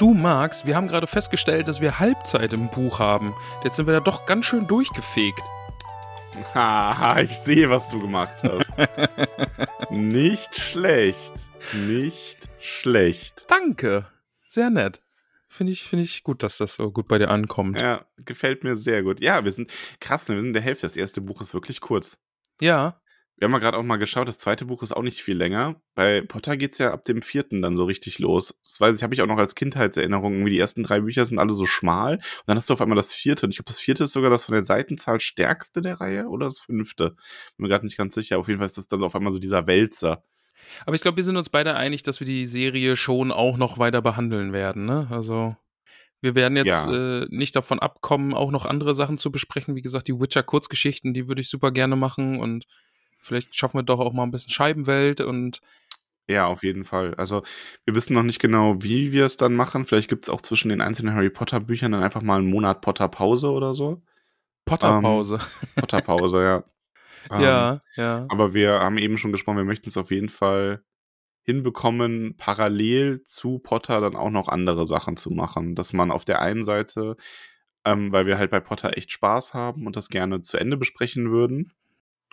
Du Max, wir haben gerade festgestellt, dass wir Halbzeit im Buch haben. Jetzt sind wir da doch ganz schön durchgefegt. Haha, ich sehe, was du gemacht hast. nicht schlecht. Nicht schlecht. Danke. Sehr nett. Finde ich, finde ich gut, dass das so gut bei dir ankommt. Ja, gefällt mir sehr gut. Ja, wir sind krass, wir sind in der Hälfte. Das erste Buch ist wirklich kurz. Ja. Wir haben ja gerade auch mal geschaut, das zweite Buch ist auch nicht viel länger. Bei Potter geht's ja ab dem vierten dann so richtig los. Das weiß ich, habe ich auch noch als Kindheitserinnerung. Irgendwie die ersten drei Bücher sind alle so schmal. Und dann hast du auf einmal das vierte. Und ich glaube, das vierte ist sogar das von der Seitenzahl stärkste der Reihe oder das fünfte. Bin mir gerade nicht ganz sicher. Auf jeden Fall ist das dann auf einmal so dieser Wälzer. Aber ich glaube, wir sind uns beide einig, dass wir die Serie schon auch noch weiter behandeln werden, ne? Also. Wir werden jetzt Ja. äh, nicht davon abkommen, auch noch andere Sachen zu besprechen. Wie gesagt, die Witcher-Kurzgeschichten, die würde ich super gerne machen und vielleicht schaffen wir doch auch mal ein bisschen Scheibenwelt und Ja, auf jeden Fall. Also, wir wissen noch nicht genau, wie wir es dann machen. Vielleicht gibt's auch zwischen den einzelnen Harry Potter Büchern dann einfach mal einen Monat Potter Pause oder so. Potterpause. Potter Pause, ja. Ähm, ja, ja. Aber wir haben eben schon gesprochen, wir möchten es auf jeden Fall hinbekommen, parallel zu Potter dann auch noch andere Sachen zu machen. Dass man auf der einen Seite, ähm, weil wir halt bei Potter echt Spaß haben und das gerne zu Ende besprechen würden,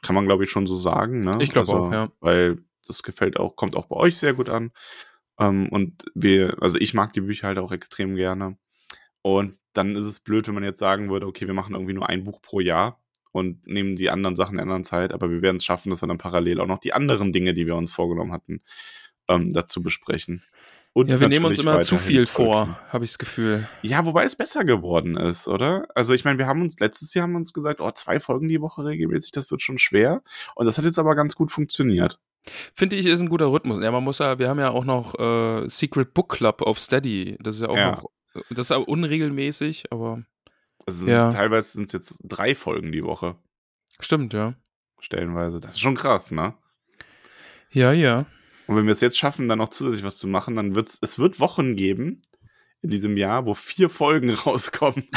kann man glaube ich schon so sagen, ne? Ich glaub auch, ja. Weil das gefällt auch, kommt auch bei euch sehr gut an. Ähm, und wir, also ich mag die Bücher halt auch extrem gerne. Und dann ist es blöd, wenn man jetzt sagen würde, okay, wir machen irgendwie nur ein Buch pro Jahr und nehmen die anderen Sachen in der anderen Zeit, aber wir werden es schaffen, dass wir dann parallel auch noch die anderen Dinge, die wir uns vorgenommen hatten, ähm, dazu besprechen. Und Ja, wir nehmen uns immer zu viel vor, habe ich das Gefühl. Ja, wobei es besser geworden ist, oder? Also ich meine, wir haben uns letztes Jahr haben uns gesagt, oh, zwei Folgen die Woche regelmäßig, das wird schon schwer. Und das hat jetzt aber ganz gut funktioniert. Finde ich, ist ein guter Rhythmus. Ja, man muss ja, wir haben ja auch noch äh, Secret Book Club auf Steady. Das ist ja auch Ja. noch, das ist auch unregelmäßig, aber Also Ja. teilweise sind es jetzt drei Folgen die Woche, stimmt, ja. stellenweise. Das ist schon krass, ne? Ja, ja. Und wenn wir es jetzt schaffen, dann noch zusätzlich was zu machen, dann wird's, es wird Wochen geben in diesem Jahr, wo vier Folgen rauskommen.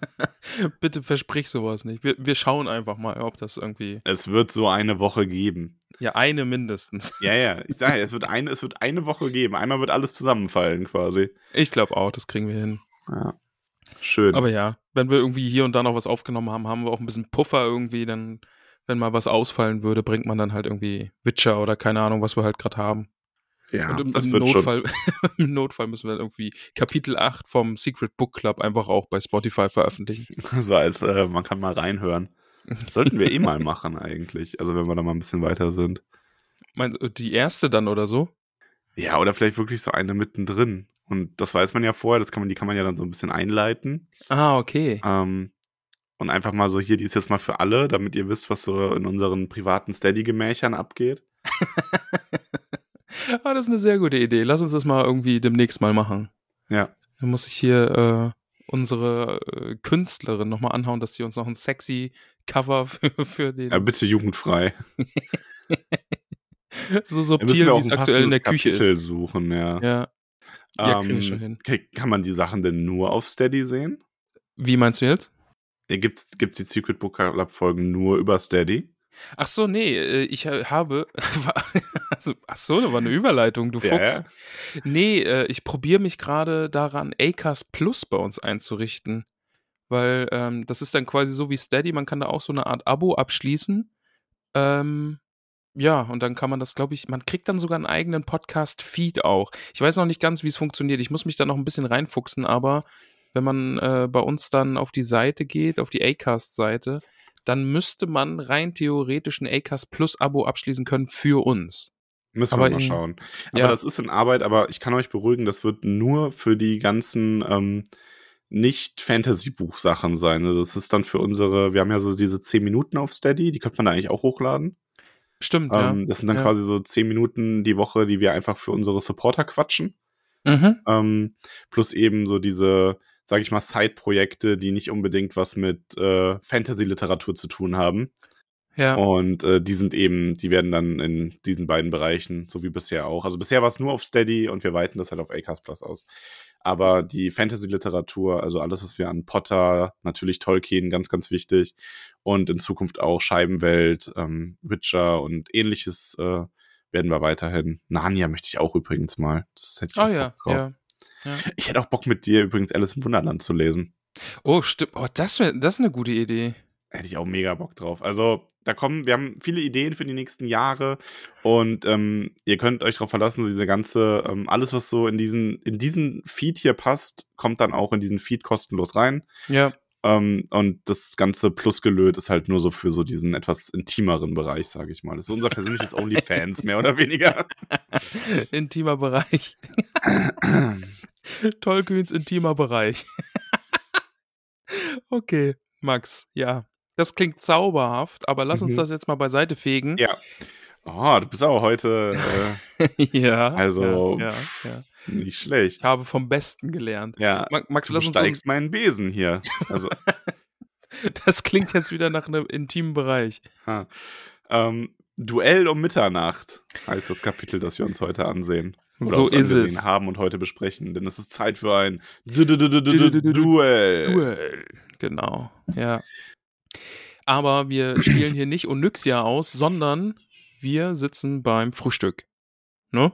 Bitte versprich sowas nicht. Wir, wir schauen einfach mal, ob das irgendwie. Es wird so eine Woche geben. Ja, eine mindestens. Ja, ja, ich sage, es wird eine, es wird eine Woche geben. Einmal wird alles zusammenfallen, quasi. Ich glaube auch, das kriegen wir hin. Ja. Schön. Aber ja, wenn wir irgendwie hier und da noch was aufgenommen haben, haben wir auch ein bisschen Puffer irgendwie, dann, wenn mal was ausfallen würde, bringt man dann halt irgendwie Witcher oder keine Ahnung, was wir halt gerade haben. ja, und im, das im wird schon. Notfall, im Notfall müssen wir dann irgendwie Kapitel 8 vom Secret Book Club einfach auch bei Spotify veröffentlichen. So als, äh, man kann mal reinhören. Sollten wir eh mal machen, eigentlich. Also, wenn wir da mal ein bisschen weiter sind. Meinst du, die erste dann oder so? Ja, oder vielleicht wirklich so eine mittendrin. Und das weiß man ja vorher, das kann man, die kann man ja dann so ein bisschen einleiten. Ah, okay. Ähm, und einfach mal so, hier, die ist jetzt mal für alle, damit ihr wisst, was so in unseren privaten Steady-Gemächern abgeht. ah, das ist eine sehr gute Idee. Lass uns das mal irgendwie demnächst mal machen. Ja. Dann muss ich hier äh, unsere äh, Künstlerin nochmal anhauen, dass sie uns noch ein sexy Cover für, für den. ja bitte jugendfrei. so subtil, wir wie es aktuell in der Küche Kapitel ist. suchen, ja. Ja. Ja, Ähm, schon hin. okay, Kann man die Sachen denn nur auf Steady sehen? Wie meinst du jetzt? Ja, Gibt's, gibt's die Secret Book Club Folgen nur über Steady? Ach so, nee, äh, ich äh, habe. also, ach so, da war eine Überleitung, du Ja, Fuchs. Nee, äh, ich probiere mich gerade daran, Acast Plus bei uns einzurichten. Weil ähm, das ist dann quasi so wie Steady, man kann da auch so eine Art Abo abschließen. Ähm, ja, und dann kann man das, glaube ich, man kriegt dann sogar einen eigenen Podcast-Feed auch. Ich weiß noch nicht ganz, wie es funktioniert. Ich muss mich da noch ein bisschen reinfuchsen, aber wenn man äh, bei uns dann auf die Seite geht, auf die Acast-Seite, dann müsste man rein theoretisch ein Acast Plus Abo abschließen können für uns. Müssen Aber wir mal in- schauen. Aber ja. das ist in Arbeit, aber ich kann euch beruhigen, das wird nur für die ganzen ähm, nicht-Fantasy-Buch-Sachen sein. Also das ist dann für unsere, wir haben ja so diese 10 Minuten auf Steady, die könnte man da eigentlich auch hochladen. Stimmt, Ähm, das sind dann ja. quasi so 10 Minuten die Woche, die wir einfach für unsere Supporter quatschen. ja. Mhm. Ähm, plus eben so diese, sag ich mal, Side-Projekte, die nicht unbedingt was mit äh, Fantasy-Literatur zu tun haben. Ja. Und äh, die sind eben, die werden dann in diesen beiden Bereichen, so wie bisher auch. Also bisher war es nur auf Steady und wir weiten das halt auf Acast Plus aus. Aber die Fantasy-Literatur, also alles, was wir an Potter, natürlich Tolkien, ganz, ganz wichtig. Und in Zukunft auch Scheibenwelt, ähm, Witcher und ähnliches äh, werden wir weiterhin. Narnia möchte ich auch übrigens mal. Das hätte ich Ah auch ja, drauf. ja. Ja. Ich hätte auch Bock mit dir übrigens Alice im Wunderland zu lesen. Oh, stimmt. Oh, das, wär, das ist eine gute Idee. Hätte ich auch mega Bock drauf. Also, da kommen, wir haben viele Ideen für die nächsten Jahre und ähm, ihr könnt euch darauf verlassen, so diese ganze, ähm, alles, was so in diesen, in diesen Feed hier passt, kommt dann auch in diesen Feed kostenlos rein. Ja. Ähm, und das ganze Plusgelöt ist halt nur so für so diesen etwas intimeren Bereich, sage ich mal. Das ist unser persönliches OnlyFans, mehr oder weniger. Intimer Bereich. Tollkühns intimer Bereich. okay, Max, ja. Das klingt zauberhaft, aber lass uns Mhm. das jetzt mal beiseite fegen. ja. Oh, du bist aber heute äh, ja. Also, Ja, ja, ja. Nicht schlecht. Ich habe vom Besten gelernt. Ja, Ma- Max, du lass uns so, steigst meinen Besen hier. Also, das klingt jetzt wieder nach einem intimen Bereich. Ähm, Duell um Mitternacht heißt das Kapitel, das wir uns heute ansehen. Oder So ist es. haben und heute besprechen, denn es ist Zeit für ein Du- Du- Du- Du- Du- Du- Duell. Duell. Genau, ja. Aber wir spielen hier nicht Onyxia aus, sondern wir sitzen beim Frühstück. Ne?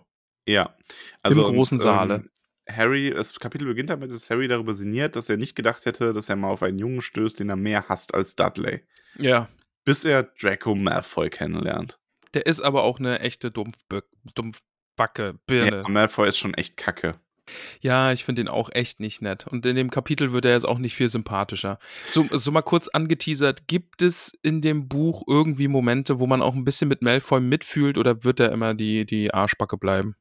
Ja. Also, großen und, Saale. Ähm, Harry, das Kapitel beginnt damit, dass Harry darüber sinniert, dass er nicht gedacht hätte, dass er mal auf einen Jungen stößt, den er mehr hasst als Dudley. Ja. Bis er Draco Malfoy kennenlernt. Der ist aber auch eine echte Dumpfbö Dumpfbacke, Birne. Ja, Malfoy ist schon echt kacke. Ja, ich finde den auch echt nicht nett. Und in dem Kapitel wird er jetzt auch nicht viel sympathischer. So, so mal kurz angeteasert, gibt es in dem Buch irgendwie Momente, wo man auch ein bisschen mit Malfoy mitfühlt oder wird er immer die, die Arschbacke bleiben?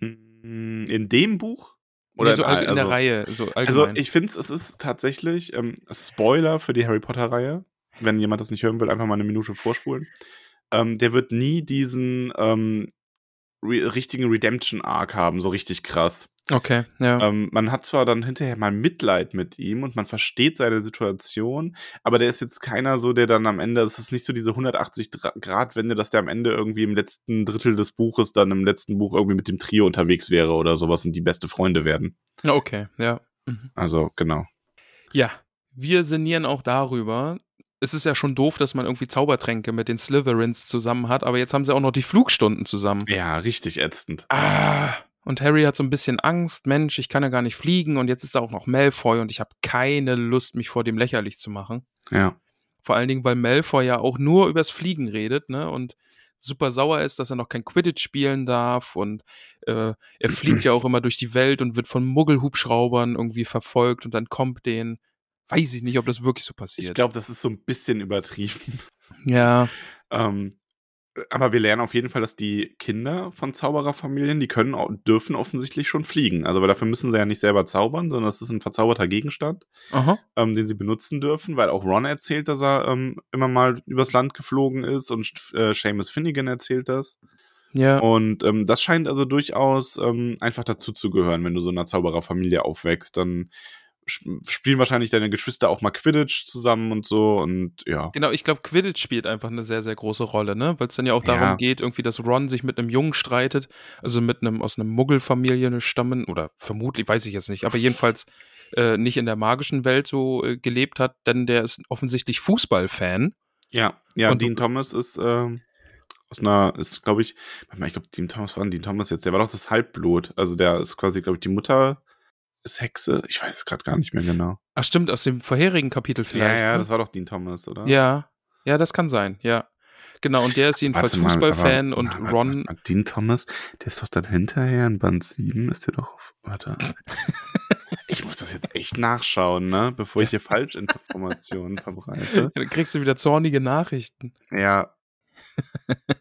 Mm, In dem Buch? Oder nee, so all, in der also- Reihe, so. Also ich finde, es ist tatsächlich ähm, Spoiler für die Harry Potter-Reihe. Wenn jemand das nicht hören will, einfach mal eine Minute vorspulen. Ähm, der wird nie diesen ähm, re richtigen Redemption-Arc haben, so richtig krass. Okay, ja. Ähm, man hat zwar dann hinterher mal Mitleid mit ihm und man versteht seine Situation, aber der ist jetzt keiner so, der dann am Ende, es ist nicht so diese 180-Grad-Wende, dass der am Ende irgendwie im letzten Drittel des Buches dann im letzten Buch irgendwie mit dem Trio unterwegs wäre oder sowas und die beste Freunde werden. okay, ja. Mhm. Also, genau. Ja, wir sinnieren auch darüber. Es ist ja schon doof, dass man irgendwie Zaubertränke mit den Slytherins zusammen hat, aber jetzt haben sie auch noch die Flugstunden zusammen. Ja, richtig ätzend. Ah, und Harry hat so ein bisschen Angst, Mensch, ich kann ja gar nicht fliegen und jetzt ist da auch noch Malfoy und ich habe keine Lust, mich vor dem lächerlich zu machen. Ja. Vor allen Dingen, weil Malfoy ja auch nur übers Fliegen redet, ne? Und super sauer ist, dass er noch kein Quidditch spielen darf und äh, er fliegt ja auch immer durch die Welt und wird von Muggelhubschraubern irgendwie verfolgt und dann kommt den. Weiß ich nicht, ob das wirklich so Ich passiert. glaube, das ist so ein bisschen übertrieben. ja, ähm, aber wir lernen auf jeden Fall, dass die Kinder von Zaubererfamilien, die können, dürfen offensichtlich schon fliegen. Also, weil dafür müssen sie ja nicht selber zaubern, sondern das ist ein verzauberter Gegenstand, ähm, den sie benutzen dürfen, weil auch Ron erzählt, dass er ähm, immer mal übers Land geflogen ist und äh, Seamus Finnegan erzählt das. Ja. Und ähm, das scheint also durchaus ähm, einfach dazu zu gehören, wenn du so in einer Zaubererfamilie aufwächst. Dann spielen wahrscheinlich deine Geschwister auch mal Quidditch zusammen und so und ja. Genau, ich glaube, Quidditch spielt einfach eine sehr, sehr große Rolle, ne? Weil es dann ja auch darum Ja. geht, irgendwie, dass Ron sich mit einem Jungen streitet, also mit einem aus einer Muggelfamilie stammen, oder vermutlich, weiß ich jetzt nicht, aber jedenfalls äh, nicht in der magischen Welt so äh, gelebt hat, denn der ist offensichtlich Fußballfan. Ja, ja, Und- Dean Thomas ist ähm, aus einer, ist glaube ich, ich glaube, Dean Thomas war Dean Thomas jetzt, der war doch das Halbblut. Also der ist quasi, glaube ich, die Mutter ist Hexe. Ich weiß es gerade gar nicht mehr genau. Ach stimmt, aus dem vorherigen Kapitel vielleicht. ja, ja, ne? das war doch Dean Thomas, oder? ja, ja, das kann sein, ja. Genau, und der ist jedenfalls Warte mal, Fußballfan aber- und warte, warte, Ron. warte, Dean Thomas, der ist doch dann hinterher in Band 7, ist der doch auf, warte. ich muss das jetzt echt nachschauen, ne, bevor ich hier Falschinformationen verbreite. Dann kriegst du wieder zornige Nachrichten. Ja.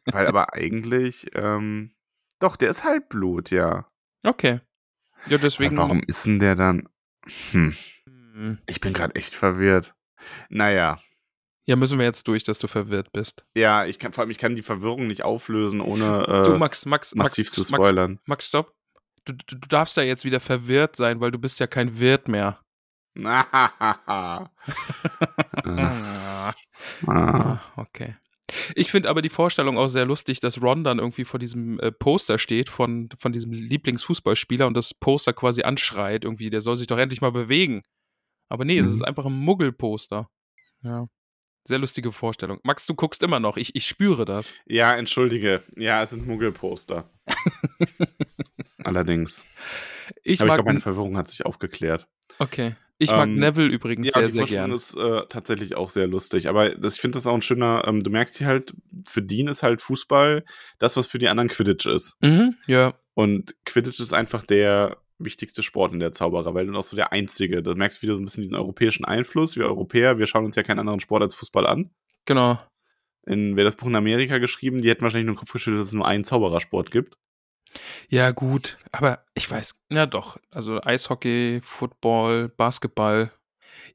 Weil aber eigentlich, ähm, Doch, der ist Halbblut, ja. Okay. Ja, deswegen. Aber warum ist denn der dann? Hm. Hm. Ich bin gerade echt verwirrt. Naja. Ja, müssen wir jetzt durch, dass du verwirrt bist. Ja, ich kann vor allem, ich kann die Verwirrung nicht auflösen, ohne äh, du, Max, Max, massiv Max, zu Max, spoilern. Max, stopp. Du, du, du darfst ja jetzt wieder verwirrt sein, weil du bist ja kein Wirt mehr. ah. ah, okay. Ich finde aber die Vorstellung auch sehr lustig, dass Ron dann irgendwie vor diesem äh, Poster steht von, von diesem Lieblingsfußballspieler und das Poster quasi anschreit, irgendwie, der soll sich doch endlich mal bewegen. Aber nee, es Mhm. ist einfach ein Muggelposter. Ja. Sehr lustige Vorstellung. Max, du guckst immer noch. Ich, ich spüre das. Ja, entschuldige. Ja, es sind Muggelposter. Allerdings. Ich Aber ich glaube, meine Verwirrung hat sich aufgeklärt. okay. Ich mag Ähm, Neville übrigens Ja, sehr, sehr Vorstellung gern. ist äh, tatsächlich auch sehr lustig. Aber das, ich finde das auch ein schöner, ähm, du merkst hier halt, für Dean ist halt Fußball das, was für die anderen Quidditch ist. Mhm, ja. Und Quidditch ist einfach der wichtigste Sport in der Zaubererwelt und auch so der einzige. Da merkst du wieder so ein bisschen diesen europäischen Einfluss. Wir Europäer, wir schauen uns ja keinen anderen Sport als Fußball an. Genau. In, wäre das Buch in Amerika geschrieben, die hätten wahrscheinlich nur den Kopf geschüttelt, dass es nur einen Zauberersport gibt. Ja, gut. Aber ich weiß, ja doch. Also Eishockey, Football, Basketball.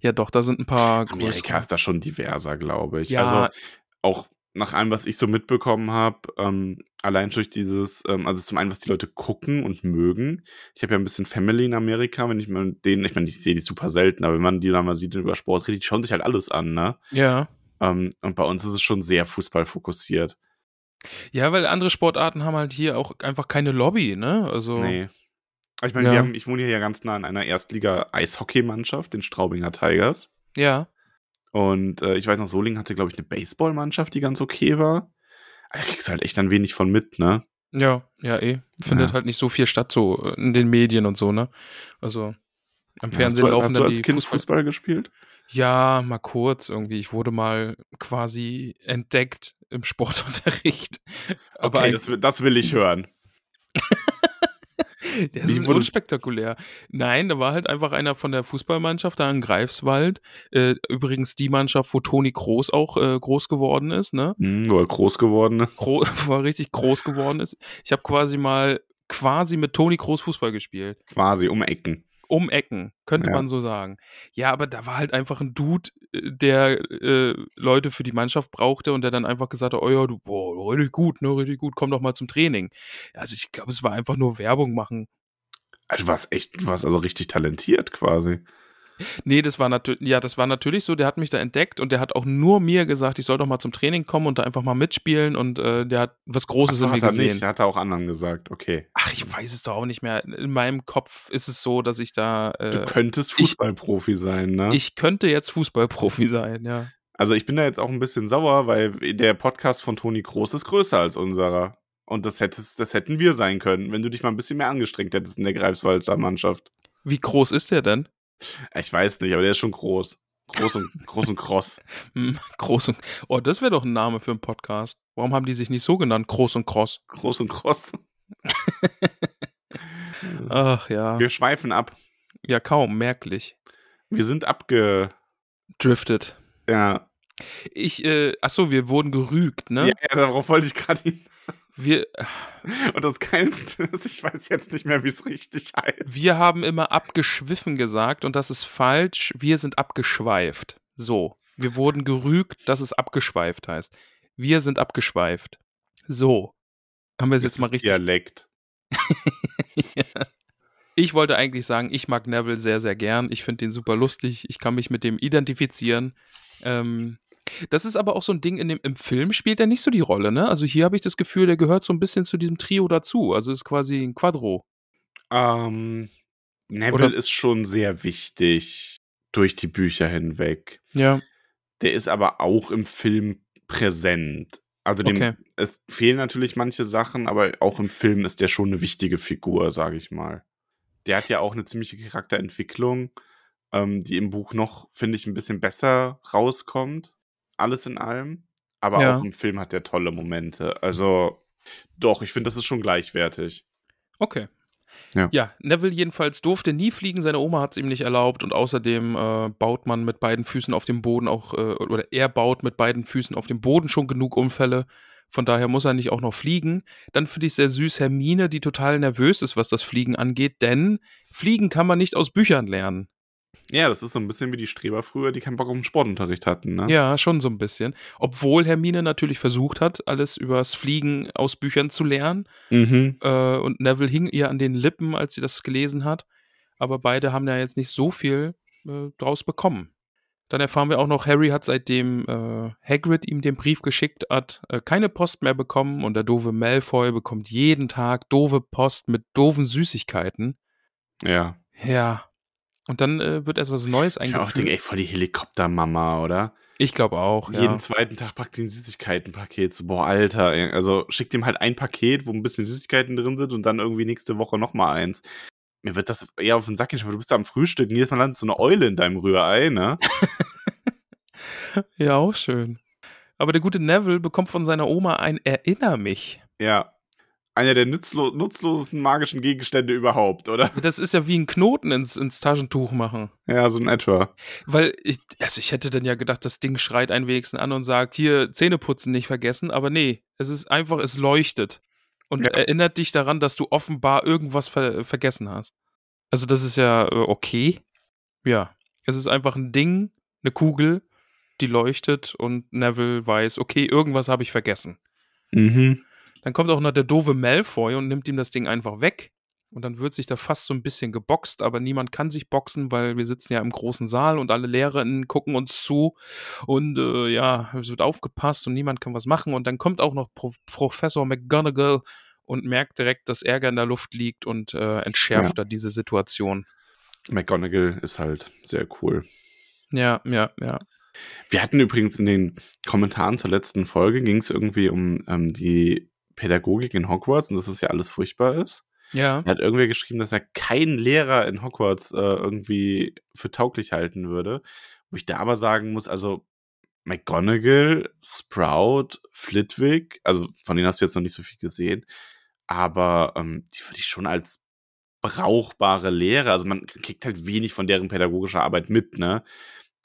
Ja, doch, da sind ein paar Amerika ist da schon diverser, glaube ich. Ja. Also auch nach allem, was ich so mitbekommen habe, ähm, allein durch dieses, ähm, also zum einen, was die Leute gucken und mögen. Ich habe ja ein bisschen Family in Amerika, wenn ich mal denen, ich meine, ich sehe die super selten, aber wenn man die da mal sieht und über Sport redet, die schauen sich halt alles an, ne? Ja. Ähm, und bei uns ist es schon sehr Fußball fokussiert. Ja, weil andere Sportarten haben halt hier auch einfach keine Lobby, ne? Also. Nee. Ich meine, Ja. wir haben, ich wohne hier ja ganz nah an einer Erstliga-Eishockeymannschaft, den Straubinger Tigers. Ja. Und äh, ich weiß noch, Solingen hatte, glaube ich, eine Baseballmannschaft, die ganz okay war. Aber Da kriegst du halt echt dann wenig von mit, ne? Ja, ja, eh. Findet Ja. halt nicht so viel statt, so äh, in den Medien und so, ne? Also. Am hast Fernsehen du, laufen hast du dann als die Kind Fußball. Fußball gespielt? Ja, mal kurz irgendwie. Ich wurde mal quasi entdeckt im Sportunterricht. Aber okay, das, will- das will ich hören. Das Wie ist unspektakulär. Nein, da war halt einfach einer von der Fußballmannschaft da in Greifswald. Äh, übrigens die Mannschaft, wo Toni Kroos auch äh, groß geworden ist, ne? Hm, wo er groß geworden ist. Gro wo er richtig groß geworden ist. Ich habe quasi mal quasi mit Toni Kroos Fußball gespielt. Quasi um Ecken. Um Ecken, könnte Ja. man so sagen. Ja, aber da war halt einfach ein Dude, äh, der äh, Leute für die Mannschaft brauchte und der dann einfach gesagt hat, oh ja, du, boah, richtig gut, ne, richtig gut, komm doch mal zum Training. Also ich glaube, es war einfach nur Werbung machen. Also du warst echt, du warst also richtig talentiert quasi. Nee, das war natürlich, ja, das war natürlich so, der hat mich da entdeckt und der hat auch nur mir gesagt, ich soll doch mal zum Training kommen und da einfach mal mitspielen und äh, der hat was Großes Achso, in mir hat er gesehen. nicht, hat er auch anderen gesagt. Okay. Ach, ich weiß es doch auch nicht mehr. In meinem Kopf ist es so, dass ich da, Du äh, könntest ich- Fußballprofi sein, ne? ich könnte jetzt Fußballprofi sein, ja. also ich bin da jetzt auch ein bisschen sauer, weil der Podcast von Toni Groß ist größer als unserer. Und das, hättest, das hätten wir sein können, wenn du dich mal ein bisschen mehr angestrengt hättest in der Greifswalder Mannschaft. Wie groß ist der denn? Ich weiß nicht, aber der ist schon groß. Groß und, groß und kross. Hm, groß und, oh, das wäre doch ein Name für einen Podcast. Warum haben die sich nicht so genannt? Groß und Cross. Groß und kross. Ach ja. Wir schweifen ab. Ja, kaum, merklich. Wir sind abge. Drifted. Ja, Ich, äh, achso, wir wurden gerügt, ne? ja, ja darauf wollte ich gerade hin. Wir, Und das Geilste ist, ich weiß jetzt nicht mehr, wie es richtig heißt. wir haben immer abgeschwiffen gesagt und das ist falsch. Wir sind abgeschweift. So. Wir wurden gerügt, dass es abgeschweift heißt. Wir sind abgeschweift. So. Haben wir es jetzt mal richtig. Dialekt. Ich wollte eigentlich sagen, ich mag Neville sehr, sehr gern. Ich finde ihn super lustig. Ich kann mich mit dem identifizieren. Ähm, das ist aber auch so ein Ding, in dem, im Film spielt er nicht so die Rolle, ne? Also hier habe ich das Gefühl, der gehört so ein bisschen zu diesem Trio dazu. Also ist quasi ein Quadro. Ähm, Neville Oder- ist schon sehr wichtig durch die Bücher hinweg. Ja. Der ist aber auch im Film präsent. Also dem, Okay. es fehlen natürlich manche Sachen, aber auch im Film ist der schon eine wichtige Figur, sage ich mal. Der hat ja auch eine ziemliche Charakterentwicklung, ähm, die im Buch noch, finde ich, ein bisschen besser rauskommt. Alles in allem. Aber Ja. auch im Film hat der tolle Momente. Also doch, ich finde, das ist schon gleichwertig. Okay. Ja. Neville jedenfalls durfte nie fliegen, seine Oma hat es ihm nicht erlaubt und außerdem äh, baut man mit beiden Füßen auf dem Boden auch, äh, oder er baut mit beiden Füßen auf dem Boden schon genug Unfälle. Von daher muss er nicht auch noch fliegen. Dann finde ich sehr süß Hermine, die total nervös ist, was das Fliegen angeht, denn Fliegen kann man nicht aus Büchern lernen. Ja, das ist so ein bisschen wie die Streber früher, die keinen Bock auf den Sportunterricht hatten, ne? Ja, schon so ein bisschen. Obwohl Hermine natürlich versucht hat, alles übers Fliegen aus Büchern zu lernen. Mhm. Äh, und Neville hing ihr an den Lippen, als sie das gelesen hat. Aber beide haben ja jetzt nicht so viel äh, draus bekommen. Dann erfahren wir auch noch, Harry hat seitdem äh, Hagrid ihm den Brief geschickt hat, äh, keine Post mehr bekommen und der doofe Malfoy bekommt jeden Tag doofe Post mit doofen Süßigkeiten. Ja. Ja. Und dann äh, wird erst was Neues Ich auch eingeführt. denke, ey, voll die Helikoptermama, oder? Ich glaube auch, ja. Jeden zweiten Tag packt die ein Süßigkeitenpaket. So, boah, Alter. Also schickt ihm halt ein Paket, wo ein bisschen Süßigkeiten drin sind und dann irgendwie nächste Woche nochmal eins. Mir wird das eher auf den Sack gehen, weil du bist da am Frühstück und jedes Mal landet so eine Eule in deinem Rührei, ne? Ja, auch schön. Aber der gute Neville bekommt von seiner Oma ein Erinner mich. Ja. Einer der nutzlo nutzlosesten magischen Gegenstände überhaupt, oder? Das ist ja wie ein Knoten ins, ins Taschentuch machen. Ja, so in etwa. Weil ich, also ich hätte dann ja gedacht, das Ding schreit einen wenigsten an und sagt, hier Zähneputzen nicht vergessen, aber nee, es ist einfach, es leuchtet und Ja. erinnert dich daran, dass du offenbar irgendwas ver vergessen hast. Also das ist ja äh, okay. Ja, es ist einfach ein Ding, eine Kugel, die leuchtet und Neville weiß, okay, irgendwas habe ich vergessen. Mhm. Dann kommt auch noch der doofe Malfoy und nimmt ihm das Ding einfach weg. Und dann wird sich da fast so ein bisschen geboxt, aber niemand kann sich boxen, weil wir sitzen ja im großen Saal und alle Lehrerinnen gucken uns zu. Und äh, ja, es wird aufgepasst und niemand kann was machen. Und dann kommt auch noch Pro Professor McGonagall und merkt direkt, dass Ärger in der Luft liegt und äh, entschärft da diese Situation. McGonagall ist halt sehr cool. Ja, ja, ja. Wir hatten übrigens in den Kommentaren zur letzten Folge, ging es irgendwie um ähm, die Pädagogik in Hogwarts und dass das ja alles furchtbar ist. Ja, Er hat irgendwer geschrieben, dass er keinen Lehrer in Hogwarts äh, irgendwie für tauglich halten würde. Wo ich da aber sagen muss, also McGonagall, Sprout, Flitwick, also von denen hast du jetzt noch nicht so viel gesehen, aber ähm, die würde ich schon als brauchbare Lehrer, also man kriegt halt wenig von deren pädagogischer Arbeit mit, ne?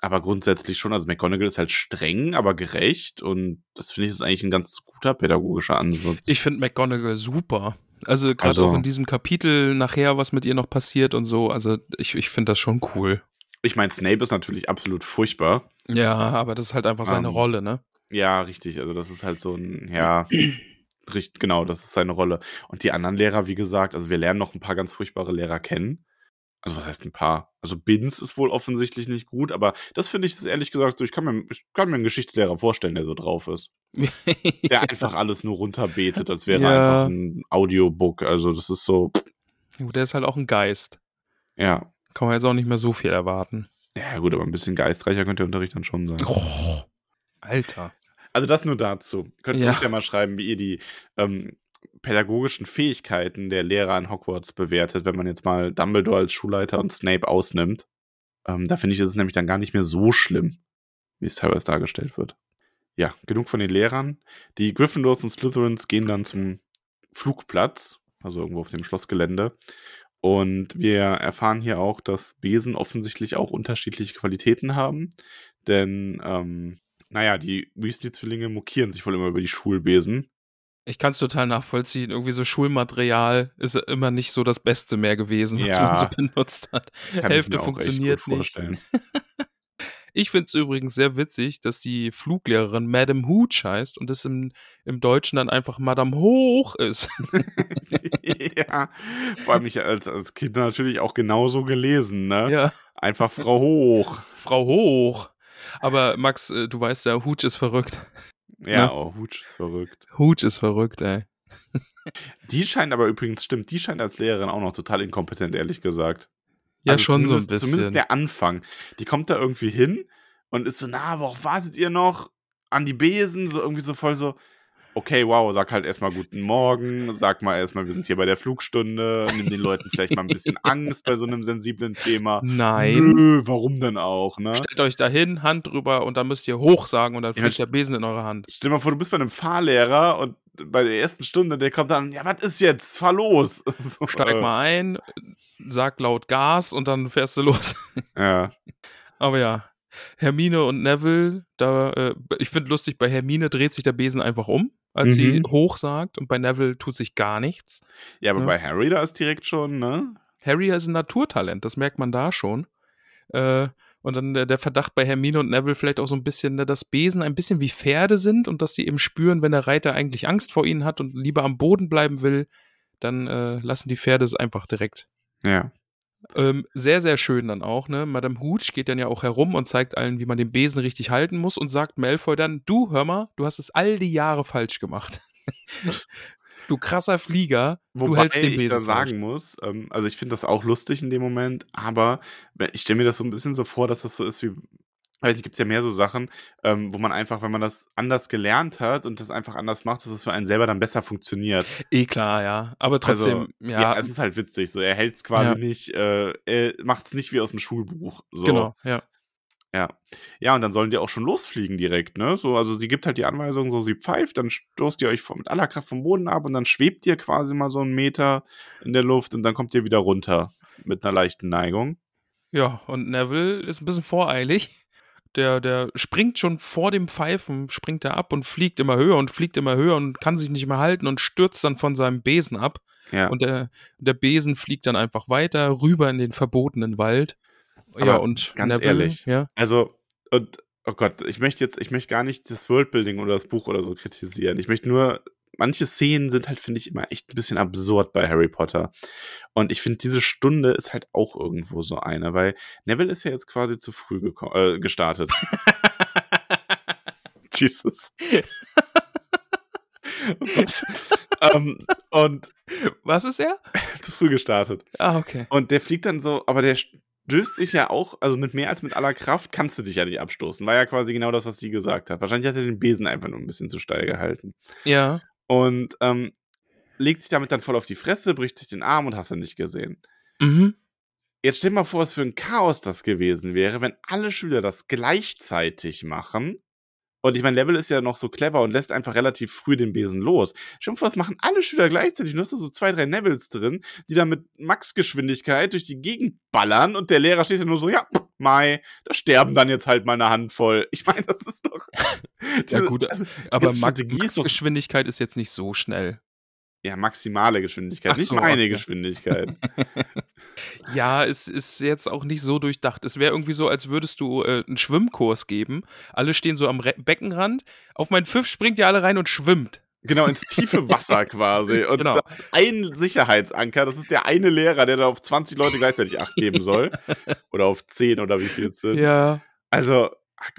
Aber grundsätzlich schon, also McGonagall ist halt streng, aber gerecht und das finde ich ist eigentlich ein ganz guter pädagogischer Ansatz. ich finde McGonagall super. Also gerade Also- auch in diesem Kapitel nachher, was mit ihr noch passiert und so. Also ich, ich finde das schon cool. ich meine, Snape ist natürlich absolut furchtbar. Ja, aber das ist halt einfach seine Ähm, Rolle, ne? Ja, richtig. Also das ist halt so ein, ja, richtig, genau, das ist seine Rolle. Und die anderen Lehrer, wie gesagt, also wir lernen noch ein paar ganz furchtbare Lehrer kennen. Also was heißt ein paar? Also Binz ist wohl offensichtlich nicht gut, aber das finde ich ehrlich gesagt so, ich kann mir, ich kann mir einen Geschichtslehrer vorstellen, der so drauf ist. Der einfach alles nur runterbetet, als wäre Ja. einfach ein Audiobook. Also das ist so, Gut, der ist halt auch ein Geist. ja. Kann man jetzt auch nicht mehr so viel erwarten. Ja gut, aber ein bisschen geistreicher könnte der Unterricht dann schon sein. Oh, Alter. Also das nur dazu. Könnt ihr Ja. uns ja mal schreiben, wie ihr die ähm, pädagogischen Fähigkeiten der Lehrer an Hogwarts bewertet, wenn man jetzt mal Dumbledore als Schulleiter und Snape ausnimmt. Ähm, da finde ich, ist es nämlich dann gar nicht mehr so schlimm, wie es teilweise dargestellt wird. Ja, genug von den Lehrern. Die Gryffindors und Slytherins gehen dann zum Flugplatz, also irgendwo auf dem Schlossgelände. Und wir erfahren hier auch, dass Besen offensichtlich auch unterschiedliche Qualitäten haben. Denn, ähm, naja, die Weasley-Zwillinge mokieren sich wohl immer über die Schulbesen. Ich kann es total nachvollziehen. Irgendwie so Schulmaterial ist immer nicht so das Beste mehr gewesen, was Ja. man so benutzt hat. Hälfte funktioniert nicht. vorstellen. Ich finde es übrigens sehr witzig, dass die Fluglehrerin Madame Hooch heißt und es im, im Deutschen dann einfach Madame Hoch ist. ja, vor allem ich als, als Kind natürlich auch genauso gelesen, ne? ja, Einfach Frau Hoch. Frau Hoch. Aber Max, äh, du weißt ja, Hooch ist verrückt. Ja, Ne? oh, Hutsch ist verrückt. Hooch ist verrückt, ey. Die scheint aber übrigens, stimmt, die scheint als Lehrerin auch noch total inkompetent, ehrlich gesagt. Ja, Also schon so ein bisschen. Zumindest der Anfang. Die kommt da irgendwie hin und ist so, na, worauf wartet ihr noch? An die Besen, so irgendwie so voll so, okay, wow, sag halt erstmal guten Morgen, sag mal erstmal, wir sind hier bei der Flugstunde, nimm den Leuten vielleicht mal ein bisschen Angst bei so einem sensiblen Thema. Nein. Nö, warum denn auch, ne? Stellt euch dahin, Hand drüber und dann müsst ihr hoch sagen und dann Ja, fliegt der Besen in eure Hand. Stell dir mal vor, du bist bei einem Fahrlehrer und bei der ersten Stunde, der kommt dann, ja, was ist jetzt? Fahr los. So, Steig äh, mal ein, sag laut Gas und dann fährst du los. Ja. Aber ja, Hermine und Neville, da, äh, ich finde lustig, bei Hermine dreht sich der Besen einfach um. Als sie Mhm. hoch sagt und bei Neville tut sich gar nichts. Ja, aber Ja. bei Harry, da ist direkt schon, ne? Harry ist ein Naturtalent, das merkt man da schon. Äh, und dann der, der Verdacht bei Hermine und Neville vielleicht auch so ein bisschen, ne, dass Besen ein bisschen wie Pferde sind und dass sie eben spüren, wenn der Reiter eigentlich Angst vor ihnen hat und lieber am Boden bleiben will, dann äh, lassen die Pferde es einfach direkt. Ja. Ähm, sehr, sehr schön dann auch, ne? Madame Hooch geht dann ja auch herum und zeigt allen, wie man den Besen richtig halten muss und sagt Malfoy dann, du, hör mal, du hast es all die Jahre falsch gemacht. du krasser Flieger, du Wobei hältst den ich Besen da falsch. sagen muss, ähm, also ich finde das auch lustig in dem Moment, aber ich stelle mir das so ein bisschen so vor, dass das so ist wie, weiß nicht, gibt es ja mehr so Sachen, ähm, wo man einfach, wenn man das anders gelernt hat und das einfach anders macht, dass es für einen selber dann besser funktioniert. Eh klar, ja. Aber trotzdem, also, ja, es ist halt witzig, so er hält es quasi Ja. nicht, äh, er macht es nicht wie aus dem Schulbuch. So. genau, ja. Ja. Ja, und dann sollen die auch schon losfliegen direkt, ne? So, also sie gibt halt die Anweisung, so sie pfeift, dann stoßt ihr euch mit aller Kraft vom Boden ab und dann schwebt ihr quasi mal so einen Meter in der Luft und dann kommt ihr wieder runter mit einer leichten Neigung. Ja, und Neville ist ein bisschen voreilig. Der, der springt schon vor dem Pfeifen, springt er ab und fliegt immer höher und fliegt immer höher und kann sich nicht mehr halten und stürzt dann von seinem Besen ab. Ja. Und der, der Besen fliegt dann einfach weiter rüber in den verbotenen Wald. ja, Aber und ganz Neville, ehrlich, ja. Also, und oh Gott, ich möchte jetzt, ich möchte gar nicht das Worldbuilding oder das Buch oder so kritisieren. Ich möchte nur, manche Szenen sind halt, finde ich, immer echt ein bisschen absurd bei Harry Potter. Und ich finde, diese Stunde ist halt auch irgendwo so eine, weil Neville ist ja jetzt quasi zu früh äh, gestartet. Jesus. Gott. ähm, und Was ist er? zu früh gestartet. Ah, okay. Und der fliegt dann so, aber der stößt sich ja auch, also mit mehr als mit aller Kraft kannst du dich ja nicht abstoßen. War ja quasi genau das, was sie gesagt hat. Wahrscheinlich hat er den Besen einfach nur ein bisschen zu steil gehalten. Ja. Und ähm, legt sich damit dann voll auf die Fresse, bricht sich den Arm und hast du nicht gesehen. Mhm. Jetzt stell dir mal vor, was für ein Chaos das gewesen wäre, wenn alle Schüler das gleichzeitig machen. Und ich meine, Level ist ja noch so clever und lässt einfach relativ früh den Besen los. Stell dir mal vor, das machen alle Schüler gleichzeitig. Und du hast da so zwei, drei Nevils drin, die dann mit Max-Geschwindigkeit durch die Gegend ballern und der Lehrer steht ja nur so, ja, pff, Mai, da sterben dann jetzt halt mal eine Handvoll. Ich meine, das ist doch. Ja, gut, also, Aber Max, doch- Geschwindigkeit ist jetzt nicht so schnell. ja, maximale Geschwindigkeit, Ach nicht so, meine okay. Geschwindigkeit. Ja, es ist jetzt auch nicht so durchdacht. Es wäre irgendwie so, als würdest du äh, einen Schwimmkurs geben. Alle stehen so am Re Beckenrand. Auf meinen Pfiff springt ihr alle rein und schwimmt. Genau, ins tiefe Wasser quasi. Und Genau. das ist ein Sicherheitsanker. Das ist der eine Lehrer, der da auf 20 Leute gleichzeitig Acht geben soll. oder auf 10 oder wie viel es sind. Ja. Also,